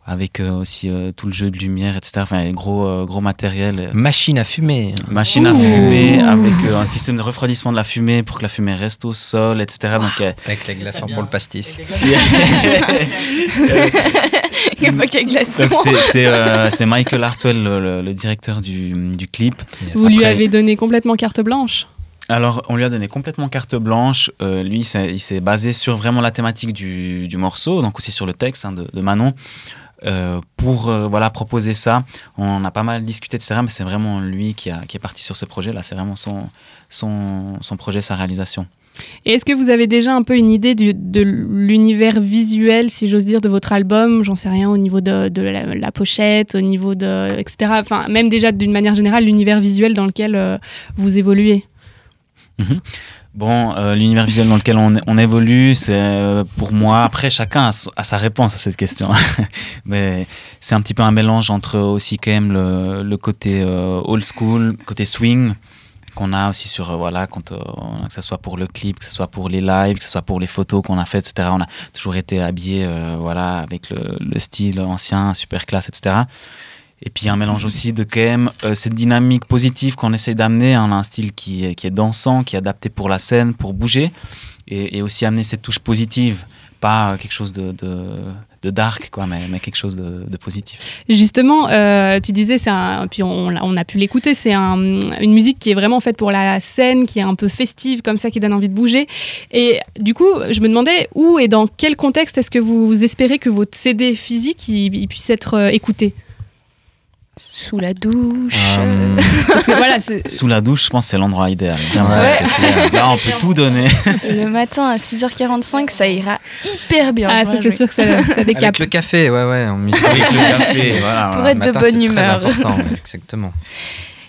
S6: Avec euh, aussi euh, tout le jeu de lumière, etc. Enfin, gros, euh, gros matériel.
S4: Machine à fumer.
S6: Machine à fumer avec euh, un système de refroidissement de la fumée pour que la fumée reste au sol, etc. Donc, euh,
S4: Avec les glaçons pour le pastis.
S2: Il n'y a pas qu'à glaçons.
S6: Donc c'est- euh, Michael Hartwell, le, le- le directeur du, du clip.
S3: Vous lui avez donné complètement carte blanche?
S6: Alors, on lui a donné complètement carte blanche. Euh, lui, il s'est- il s'est basé sur vraiment la thématique du, du morceau, donc aussi sur le texte hein, de, de Manon, euh, pour euh, voilà proposer ça. On a pas mal discuté, etc. Mais c'est vraiment lui qui, a, qui est parti sur ce projet-là. C'est vraiment son, son, son projet, sa réalisation.
S3: Et est-ce que vous avez déjà un peu une idée du- de l'univers visuel, si j'ose dire, de votre album? J'en sais rien, au niveau de, de la, la pochette, au niveau de. etc. Enfin, même déjà d'une manière générale, l'univers visuel dans lequel euh, vous évoluez.
S6: Mhm. Bon, euh, l'univers visuel dans lequel on, on évolue, c'est euh, pour moi, après chacun a, sa réponse à cette question. Mais c'est un petit peu un mélange entre aussi quand même le, le côté euh, old school, côté swing qu'on a aussi sur, euh, voilà, quand, euh, que ce soit pour le clip, que ce soit pour les lives, que ce soit pour les photos qu'on a faites, etc. On a toujours été habillés euh, voilà, avec le, le style ancien, super classe, etc. Et puis un mélange aussi de quand même euh, cette dynamique positive qu'on essaie d'amener. On a un style qui est, qui est dansant, qui est adapté pour la scène, pour bouger, et, aussi amener cette touche positive, pas euh, quelque chose de, de, dark, quoi, mais, mais quelque chose de, positif.
S3: Justement, euh, tu disais, un, puis on, a pu l'écouter, c'est un- une musique qui est vraiment faite pour la scène, qui est un peu festive, comme ça, qui donne envie de bouger. Et du coup, je me demandais où et dans quel contexte est-ce que vous espérez que votre CD physique puisse être écouté?
S2: Sous la douche.
S6: Euh,
S3: Parce que voilà,
S6: Sous la douche, je pense que c'est l'endroit idéal. Vraiment,
S2: Ouais.
S6: Là, on peut tout donner.
S2: Le matin à 6h45, ça ira hyper bien.
S3: Ah, ça, c'est sûr que ça, ça décape.
S4: Avec le café, ouais, ouais. On
S6: Avec le café, voilà.
S2: Pour être de
S4: Matin,
S2: bonne
S4: c'est
S2: humeur.
S4: Très important, exactement.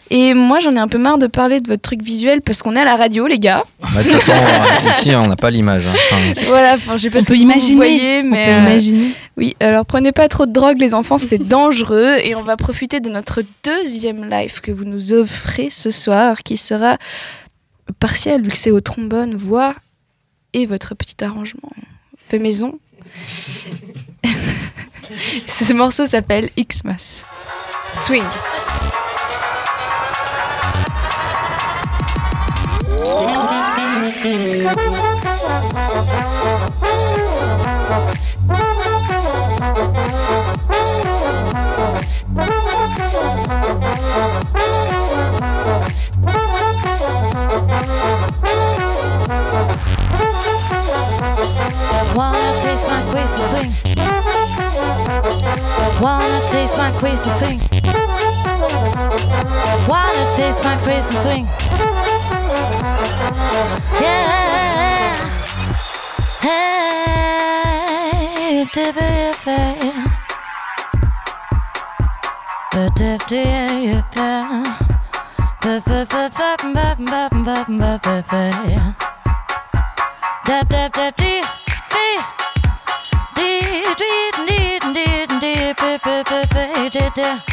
S2: Et moi, j'en ai un peu marre de parler de votre truc visuel parce qu'on est à la radio, les gars.
S4: Bah, De toute façon, ici, on n'a pas l'image. hein. Enfin,
S2: Voilà, enfin, je sais pas
S3: On
S2: si
S3: peut
S2: vous
S3: imaginer,
S2: voyez,
S3: on
S2: mais
S3: peut
S2: euh,
S3: imaginer.
S2: oui. Alors, prenez pas trop de drogue, les enfants, c'est dangereux. Et on va profiter de notre deuxième live que vous nous offrez ce soir, qui sera partiel vu que c'est au trombone, voix et votre petit arrangement fait maison. ce morceau s'appelle Xmas. Swing.
S7: Wanna taste my swing? Wanna taste my Christmas swing? Wanna taste my Christmas swing? Yeah. Hey, tippy fair. The tippy fair. Dab dab dab dee fee dee dee dee dee dee dee dee dee dee dee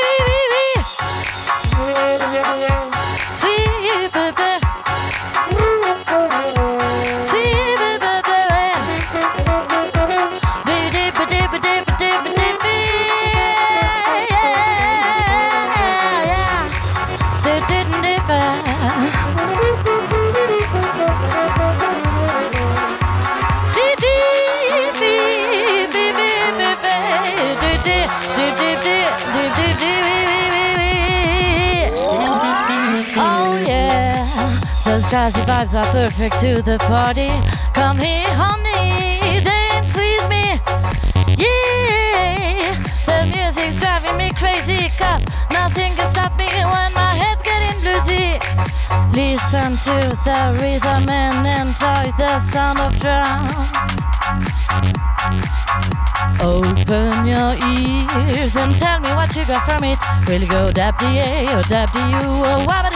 S7: vibes are perfect to the party. Come here, honey, dance with me. Yeah, the music's driving me crazy, cause nothing can stop me when my head's getting bluesy. Listen to the rhythm and enjoy the sound of drums. Open your ears and tell me what you got from it. Will you go dab the A or dab U or wabba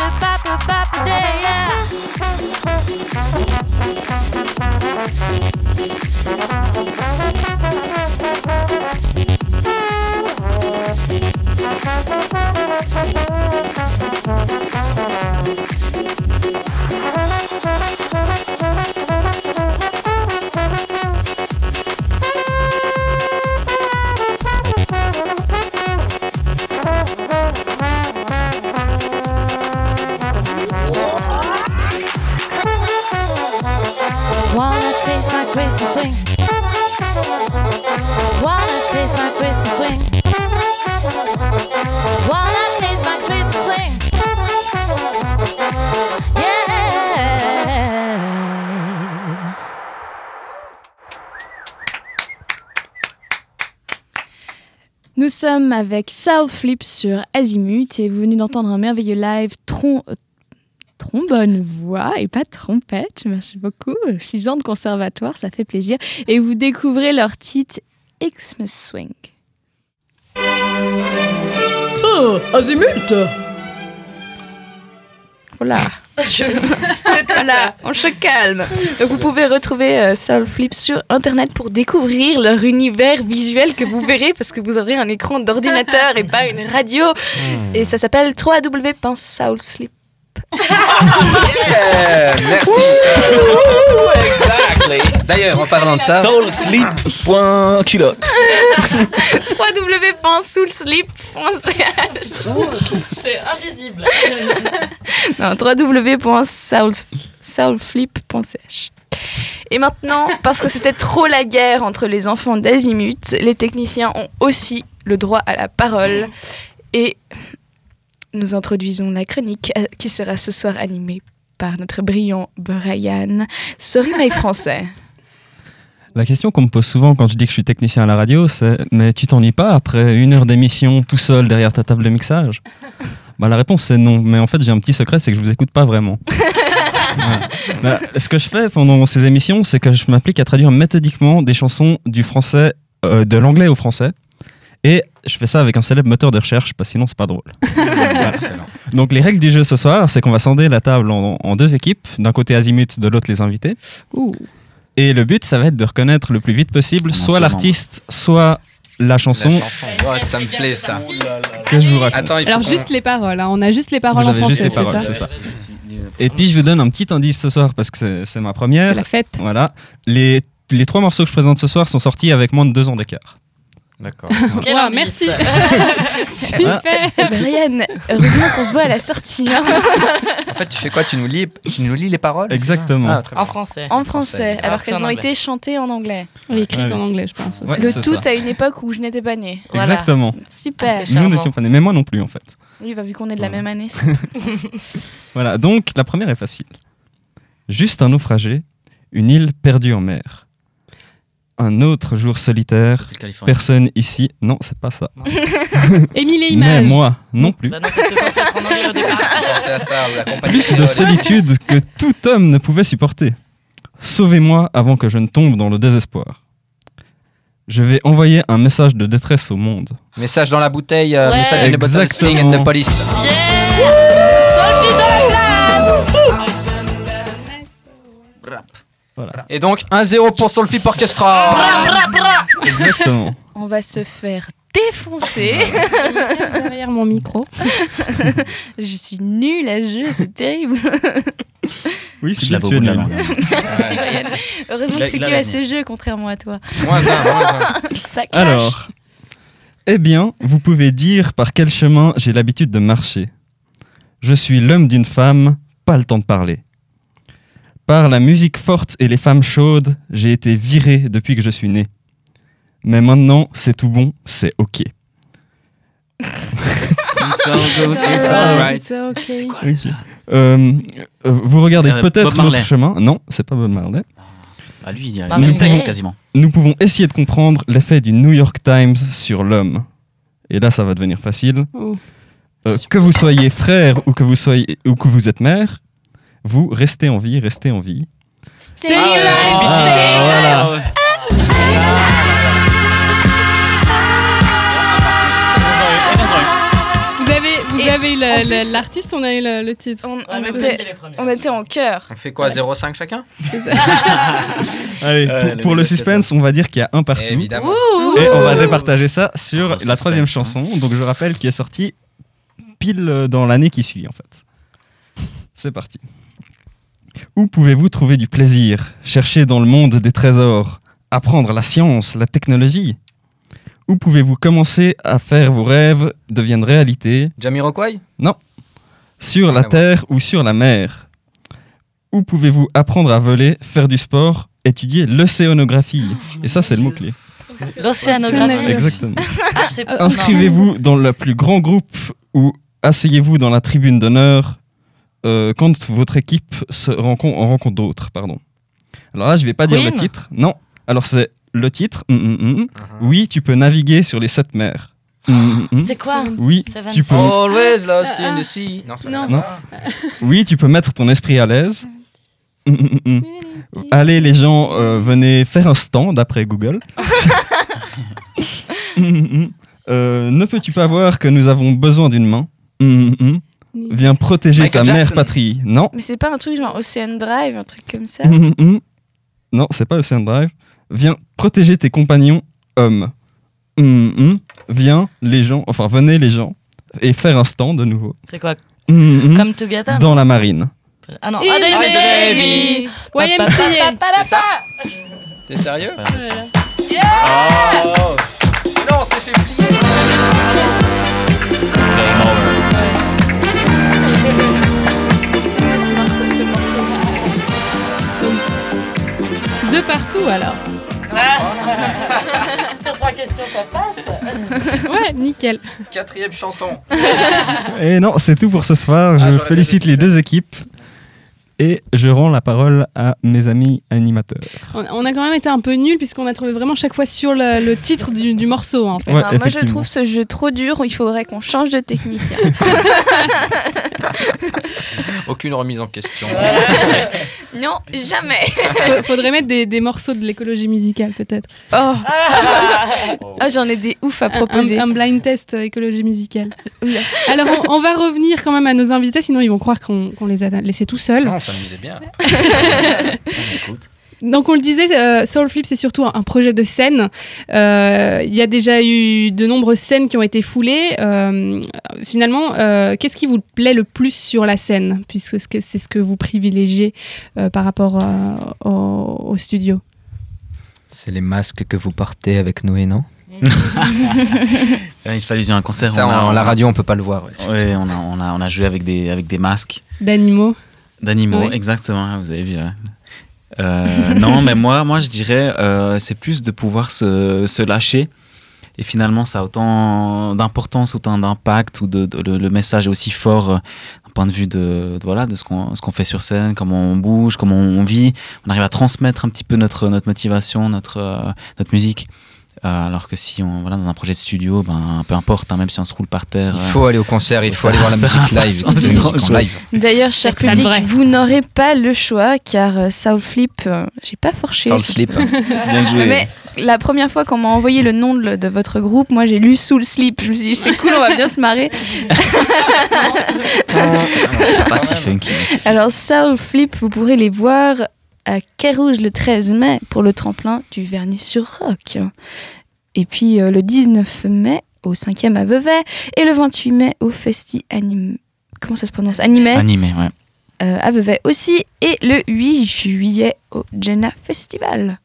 S2: sommes avec Soul Flip sur Azimut et vous venez d'entendre un merveilleux live tron euh, trombone voix et pas trompette. Merci beaucoup. Six ans de conservatoire, ça fait plaisir. Et vous découvrez leur titre Xmas Swing.
S13: Oh, Azimut
S2: Voilà. voilà, on se calme. Donc vous pouvez retrouver euh, Soul Flip sur internet pour découvrir leur univers visuel que vous verrez parce que vous aurez un écran d'ordinateur et pas une radio. Et ça s'appelle www.soulsleep.
S14: Yeah, merci. exactly. D'ailleurs, en parlant de ça, soulsleep.culotte.
S2: www.soulsleep.ch
S5: C'est invisible.
S2: Non, www.soulflip.ch Et maintenant, parce que c'était trop la guerre entre les enfants d'Azimut, les techniciens ont aussi le droit à la parole. Et nous introduisons la chronique euh, qui sera ce soir animée par notre brillant Brian. Sorry, my français.
S15: La question qu'on me pose souvent quand je dis que je suis technicien à la radio, c'est Mais tu t'ennuies pas après une heure d'émission tout seul derrière ta table de mixage? Bah, La réponse c'est non, mais en fait j'ai un petit secret, c'est que je vous écoute pas vraiment. Bah, ce que je fais pendant ces émissions, c'est que je m'applique à traduire méthodiquement des chansons du français, euh, de l'anglais au français. Et je fais ça avec un célèbre moteur de recherche, parce que sinon c'est pas drôle. Donc les règles du jeu ce soir, c'est qu'on va scinder la table en, en deux équipes, d'un côté Azimut, de l'autre les invités. Et le but, ça va être de reconnaître le plus vite possible soit l'artiste, soit la chanson.
S4: La chanson. Ouais, ça me plaît ça.
S15: Que je vous raconte.
S4: Attends,
S3: Alors juste les paroles, hein. on a juste les paroles
S15: Vous
S3: en
S15: avez
S3: français,
S15: juste les paroles,
S3: c'est ça
S15: ça. Et puis je vous donne un petit indice ce soir parce que c'est- c'est ma première.
S3: C'est la fête.
S15: Voilà. Les, les trois morceaux que je présente ce soir sont sortis avec moins de deux ans d'écart.
S4: D'accord.
S5: Quel
S3: Wow, merci. Super.
S2: Brian, heureusement qu'on se voit à la sortie. hein.
S4: En fait, tu fais quoi? Tu nous, lis, tu nous lis les paroles?
S15: Exactement.
S4: Ah.
S5: En français.
S2: En français, alors qu'elles ont été chantées en anglais.
S3: Oui, écrite
S15: Ouais,
S3: en anglais, je pense. aussi.
S15: Ouais,
S2: Le tout
S15: ça.
S2: à une époque où je n'étais pas née.
S5: Voilà.
S15: Exactement.
S2: Super.
S5: Ah,
S15: Nous n'étions pas nés, mais moi non plus en fait.
S2: Oui, bah, vu qu'on est de la même année.
S15: Voilà, donc la première est facile. Juste un naufragé, une île perdue en mer. Un autre jour solitaire, personne ici. Non, c'est pas ça.
S3: Émile et
S15: Mais
S3: Images.
S15: moi, non plus.
S5: Bah non,
S4: ça,
S15: Plus de solitude que tout homme ne pouvait supporter. Sauvez-moi avant que je ne tombe dans le désespoir. Je vais envoyer un message de détresse au monde.
S4: Message dans la bouteille, euh,
S5: Ouais.
S4: message in the bottle,
S15: Exactement.
S4: sting in the police.
S5: Yeah
S4: Et donc 1-0 pour Soul Flip Orchestra.
S15: Exactement.
S2: On va se faire défoncer.
S3: Derrière mon micro.
S2: je suis nulle à ce jeu, c'est terrible.
S15: Oui,
S6: Je
S15: c'est tu
S6: la
S15: nul.
S6: langue.
S2: Merci, Ryan. Heureusement que c'est que à ce jeu, contrairement à toi.
S4: Moins un, moins un.
S2: Ça clash.
S15: Alors, eh bien, vous pouvez dire par quel chemin j'ai l'habitude de marcher. Je suis l'homme d'une femme, pas le temps de parler. Par la musique forte et les femmes chaudes, j'ai été viré depuis que je suis né. Mais maintenant, c'est tout bon, c'est ok. Vous regardez
S6: Euh,
S15: peut-être notre chemin. Non, c'est pas Bob Marley.
S6: Ah, lui, il y a
S5: Gaye.
S6: texte quasiment.
S15: Nous pouvons essayer de comprendre l'effet du New York Times sur l'homme. Et là, ça va devenir facile.
S3: Oh.
S15: Euh, que vous soyez frère ou que vous soyez ou que vous êtes mère, vous restez en vie, restez en vie.
S2: Stay alive,
S15: Ah,
S2: stay
S15: voilà.
S3: Vous avez, vous avez eu l'artiste, on a eu le, le titre.
S2: On, on
S5: Ah,
S2: était, on était en cœur.
S4: On fait quoi 0-5 chacun?
S15: Allez,
S6: Euh,
S15: pour,
S6: le
S15: pour le
S6: mec,
S15: suspense, on va dire qu'il y a un partout.
S4: Évidemment.
S15: Et on va départager ça sur la
S6: suspense,
S15: troisième
S6: hein.
S15: chanson. Donc je rappelle qui est sortie pile dans l'année qui suit en fait. C'est parti. Où pouvez-vous trouver du plaisir Chercher dans le monde des trésors Apprendre la science, la technologie? Où pouvez-vous commencer à faire vos rêves deviennent réalité?
S4: Jamiroquai?
S15: Non. Sur la
S4: Ah
S15: terre ou sur la mer? Où pouvez-vous apprendre à voler, faire du sport, étudier l'océanographie? Et ça, c'est le mot-clé.
S5: L'océanographie.
S15: Exactement.
S5: Ah,
S15: Inscrivez-vous dans le plus grand groupe ou asseyez-vous dans la tribune d'honneur euh, quand votre équipe se rencontre, en rencontre d'autres. Pardon. Alors là, je vais pas dire le titre. Non. Alors c'est le titre. hum, hum, hum.
S4: Uh-huh.
S15: Oui, tu peux naviguer sur les sept mers.
S5: C'est quoi
S15: Oui, tu peux.
S4: Always lost in the sea. Non,
S3: Non.
S15: Non. Oui, tu peux mettre ton esprit à l'aise. Allez, les gens, euh, venez faire un stand après Google. Euh, ne peux-tu pas voir que nous avons besoin d'une main? Viens protéger
S4: Michael
S15: ta mère
S4: Jackson.
S15: patrie. Non.
S2: Mais c'est pas un truc genre Ocean Drive, un truc comme ça.
S15: Hum, hum, hum. Non, c'est pas Ocean Drive. Viens protéger tes compagnons hommes. Hum, hum. Viens, les gens, enfin, venez les gens, et faire un stand de nouveau.
S5: C'est quoi
S15: Hum, hum.
S5: Come Together
S15: Dans la marine.
S5: Ah non, ah, David
S3: Baby. YMCA.
S4: T'es sérieux?
S5: Yeah
S4: Oh
S3: partout alors.
S5: Sur trois questions, ça passe
S3: Ouais, nickel.
S4: Quatrième chanson.
S15: Et non, c'est tout pour ce soir. Je
S4: Ah, j'aurais
S15: félicite les deux équipes et je rends la parole à mes amis animateurs.
S3: On, a quand même été un peu nuls puisqu'on a trouvé vraiment chaque fois sur le, le titre du, du morceau en fait.
S15: Ouais,
S2: Alors, Moi, je trouve ce jeu trop dur. Il faudrait qu'on change de technicien.
S4: Aucune remise en question.
S2: non, jamais.
S3: Fa- Faudrait mettre des, des morceaux de l'écologie musicale peut-être.
S2: Oh, Ah, j'en ai des ouf à
S3: Un,
S2: proposer.
S3: un blind test euh, écologie musicale. Alors on, on va revenir quand même à nos invités, sinon ils vont croire qu'on les a laissés tout seuls.
S4: Non, s'amusait bien.
S3: Donc on le disait, euh, Soul Flip c'est surtout un, projet de scène. Euh, Il y a déjà eu de nombreuses scènes qui ont été foulées. Euh, finalement, euh, qu'est-ce qui vous plaît le plus sur la scène, puisque c'est ce que vous privilégiez euh, par rapport euh, au, au studio?
S4: C'est les masques que vous portez avec Noé, non?
S6: Il fallait un concert.
S4: Ça,
S6: on a-
S4: en- la radio, on peut pas le voir. Ouais,
S6: on a, on a, on a joué avec des, avec des masques
S3: d'animaux.
S6: D'animaux,
S3: Oui.
S6: exactement. Vous avez vu. Euh, non, mais moi, moi, je dirais, euh, c'est plus de pouvoir se, se lâcher. Et finalement, ça a autant d'importance, autant d'impact, ou de, de- le, le message est aussi fort euh, d'un point de vue de, de- voilà, de ce qu'on fait sur scène, comment on bouge, comment on vit. On arrive à transmettre un petit peu notre, notre motivation, notre, notre musique. Euh, alors que si on voilà dans un projet de studio, ben peu importe, hein, même si on se roule par terre.
S4: Il faut aller au concert, il faut
S6: ça-
S4: aller voir la musique live.
S2: D'ailleurs, cher public, vous n'aurez pas le choix car euh, Soul Flip, euh, j'ai pas forché.
S4: Soul Sleep.
S6: Bien joué.
S2: Mais la première fois qu'on m'a envoyé le nom de, de votre groupe, moi j'ai lu Soul Sleep. Je me suis dit, c'est cool, on va bien se marrer.
S6: c'est pas si funky.
S2: Alors, Soul Flip, vous pourrez les voir à Quai-Rouge le 13 mai pour le tremplin du Vernis-sur-Roc. Et puis euh, le 19 mai au 5e à Vevey et le 28 mai au Festi Anime. Comment ça se prononce? Animé
S6: Animé, ouais.
S2: euh, à Vevey aussi et le 8 juillet au Jenna Festival.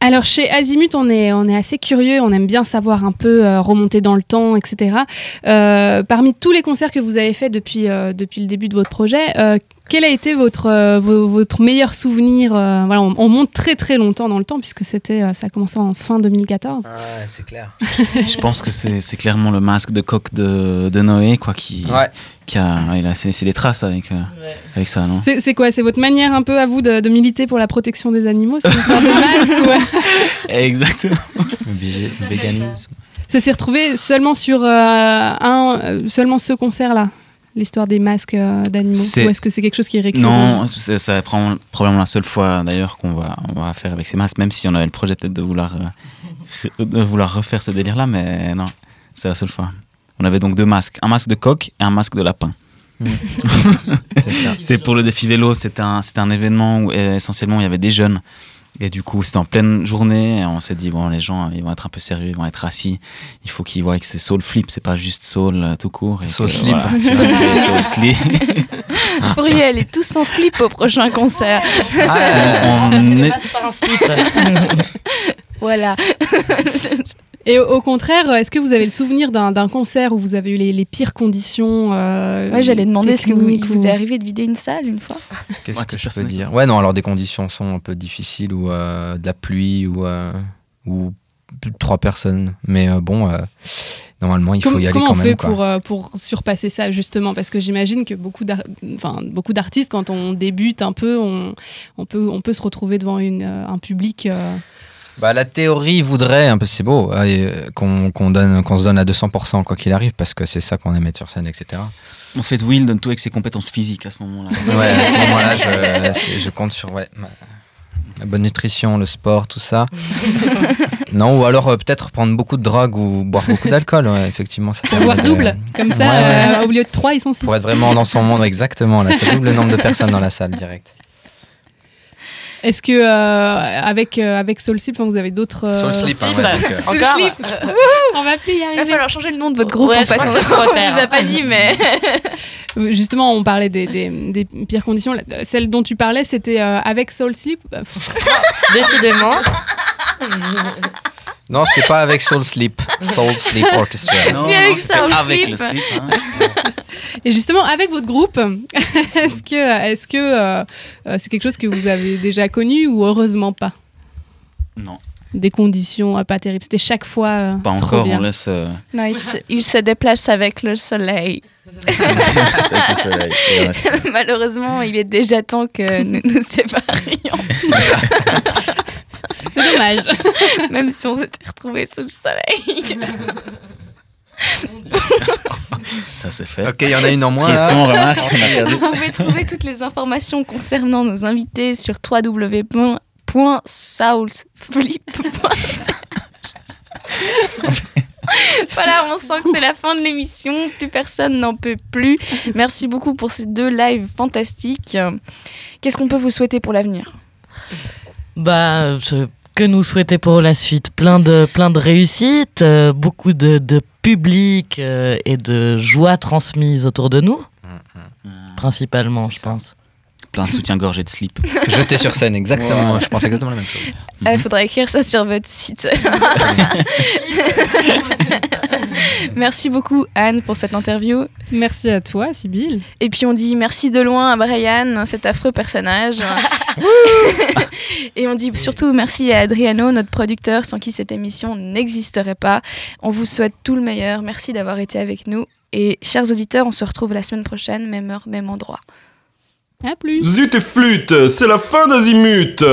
S3: Alors chez Azimut, on est, on est assez curieux, on aime bien savoir un peu euh, remonter dans le temps, etc. Euh, parmi tous les concerts que vous avez faits depuis, euh, depuis le début de votre projet, euh, quel a été votre, euh, vo- votre meilleur souvenir euh, voilà, on, on monte très très longtemps dans le temps puisque c'était, euh, ça a commencé en fin 2014.
S4: Ouais, c'est clair.
S6: Je pense que c'est c'est clairement le masque de coq de, de Noé, quoi, qui,
S4: Ouais.
S6: qui a, il a laissé des traces avec, euh, avec ça, non?
S3: C'est quoi? C'est votre manière un peu à vous de, de militer pour la protection des animaux C'est une histoire de masque ouais?
S6: Exactement.
S4: Obligé, véganisme.
S3: Ça s'est retrouvé seulement sur euh, un, seulement ce concert-là? L'histoire des masques euh, d'animaux Ou est-ce que c'est quelque chose qui est récurrent
S6: Non, c'est ça prend probablement la seule fois d'ailleurs qu'on va, on va faire avec ces masques, même si on avait le projet peut-être de vouloir, euh, de vouloir refaire ce délire-là, mais non, c'est la seule fois. On avait donc deux masques, un masque de coq et un masque de lapin.
S4: C'est ça.
S6: C'est pour le défi vélo, c'était un, un événement où euh, essentiellement il y avait des jeunes. Et du coup, c'était en pleine journée. Et on s'est dit, bon, les gens, ils vont être un peu sérieux, ils vont être assis. Il faut qu'ils voient que c'est soul flip, c'est pas juste soul euh, tout court. Et
S4: Soul
S6: que,
S4: slip.
S6: voilà, soul slip.
S2: Vous pourriez aller tous en slip au prochain concert.
S6: on, on est-
S5: pas un slip.
S2: Voilà.
S3: Et au, contraire, est-ce que vous avez le souvenir d'un d'un concert où vous avez eu les, les pires conditions euh,
S2: Ouais, j'allais demander, est-ce que vous, il vous
S3: ou-
S2: est arrivé de vider une salle une fois?
S4: Qu'est-ce
S6: Ouais,
S4: que je peux dire? Ouais, non, alors des conditions sont un peu difficiles ou euh, de la pluie ou, euh, ou plus de trois personnes. Mais euh, bon, euh, normalement, il faut y aller
S3: comment
S4: quand
S3: on
S4: même.
S3: fait
S4: quoi.
S3: pour, euh, pour surpasser ça justement? Parce que j'imagine que beaucoup d'ar- enfin, beaucoup d'artistes, quand on débute un peu, on, on, peut, on peut se retrouver devant une, euh, un public. euh,
S4: Bah, la théorie voudrait, un peu c'est beau, allez, euh, qu'on qu'on donne, qu'on se donne à 200% quoi qu'il arrive, parce que c'est ça qu'on aime mettre sur scène, etc.
S6: En fait, Will donne tout avec ses compétences physiques à ce moment-là.
S4: Ouais, à ce moment-là, je, je compte sur ouais, ma- la bonne nutrition, le sport, tout ça. non, ou alors euh, peut-être prendre beaucoup de drogue ou boire beaucoup d'alcool, ouais, effectivement. Ça
S3: pour
S4: de-
S3: double. Comme ça,
S4: Ouais,
S3: euh, au lieu de 3, ils sont 6.
S4: Pour être vraiment dans son monde, exactement. Là, c'est double le nombre de personnes dans la salle direct.
S3: Est-ce que euh, avec, euh, avec Soul Slip, enfin, vous avez d'autres. euh,
S4: Soul Slip, hein, ouais, euh,
S5: Encore
S2: slip.
S3: On va plus y
S2: Il va
S3: arriver.
S2: falloir changer le nom de votre groupe
S5: Ouais,
S2: en
S5: je
S2: fait.
S5: crois
S2: On
S5: faire.
S2: vous a pas dit, mais.
S3: Justement, on parlait des, des, des pires conditions. Celle dont tu parlais, c'était euh, avec Soul Sleep. Pff,
S5: Décidément.
S4: Non, c'était pas avec Soul Sleep. Soul Sleep Orchestra.
S6: Non,
S2: Et avec
S6: non, c'était
S2: Soul
S6: avec le slip. hein.
S3: Et justement, avec votre groupe, est-ce que est-ce que euh, euh, c'est quelque chose que vous avez déjà connu ou heureusement pas?
S6: Non,
S3: Des conditions euh, pas terribles. C'était chaque fois. euh,
S6: pas
S3: trop
S6: encore,
S3: bien.
S6: on laisse. euh,
S2: Non, il se, il se déplace avec le soleil.
S6: avec
S2: Malheureusement, il est déjà temps que nous nous séparions.
S3: C'est dommage.
S2: Même si on s'était retrouvés sous le soleil.
S6: Ça c'est fait.
S4: Ok, il y en a une en moins.
S6: Question, remarque.
S2: Vous pouvez trouver toutes les informations concernant nos invités sur www.soulsflip.ch. voilà, on sent que c'est la fin de l'émission. Plus personne n'en peut plus. Merci beaucoup pour ces deux lives fantastiques. Qu'est-ce qu'on peut vous souhaiter pour l'avenir?
S5: Bah, je- que nous souhaiter pour la suite. Plein de, plein de réussites, euh, beaucoup de, de public euh, et de joie transmise autour de nous, principalement, je pense.
S6: Plein de soutien-gorge et de slip.
S4: Jeté sur scène, exactement.
S6: Ouais.
S4: Je pense exactement la même chose.
S2: Il faudra écrire ça sur votre site. merci beaucoup Anne pour cette interview.
S3: Merci à toi, Sybille.
S2: Et puis on dit merci de loin à Brian, cet affreux personnage. Et on dit surtout merci à Adriano, notre producteur, sans qui cette émission n'existerait pas. On vous souhaite tout le meilleur. Merci d'avoir été avec nous. Et chers auditeurs, on se retrouve la semaine prochaine, même heure, même endroit.
S16: Zut et flûte, c'est la fin d'Azimut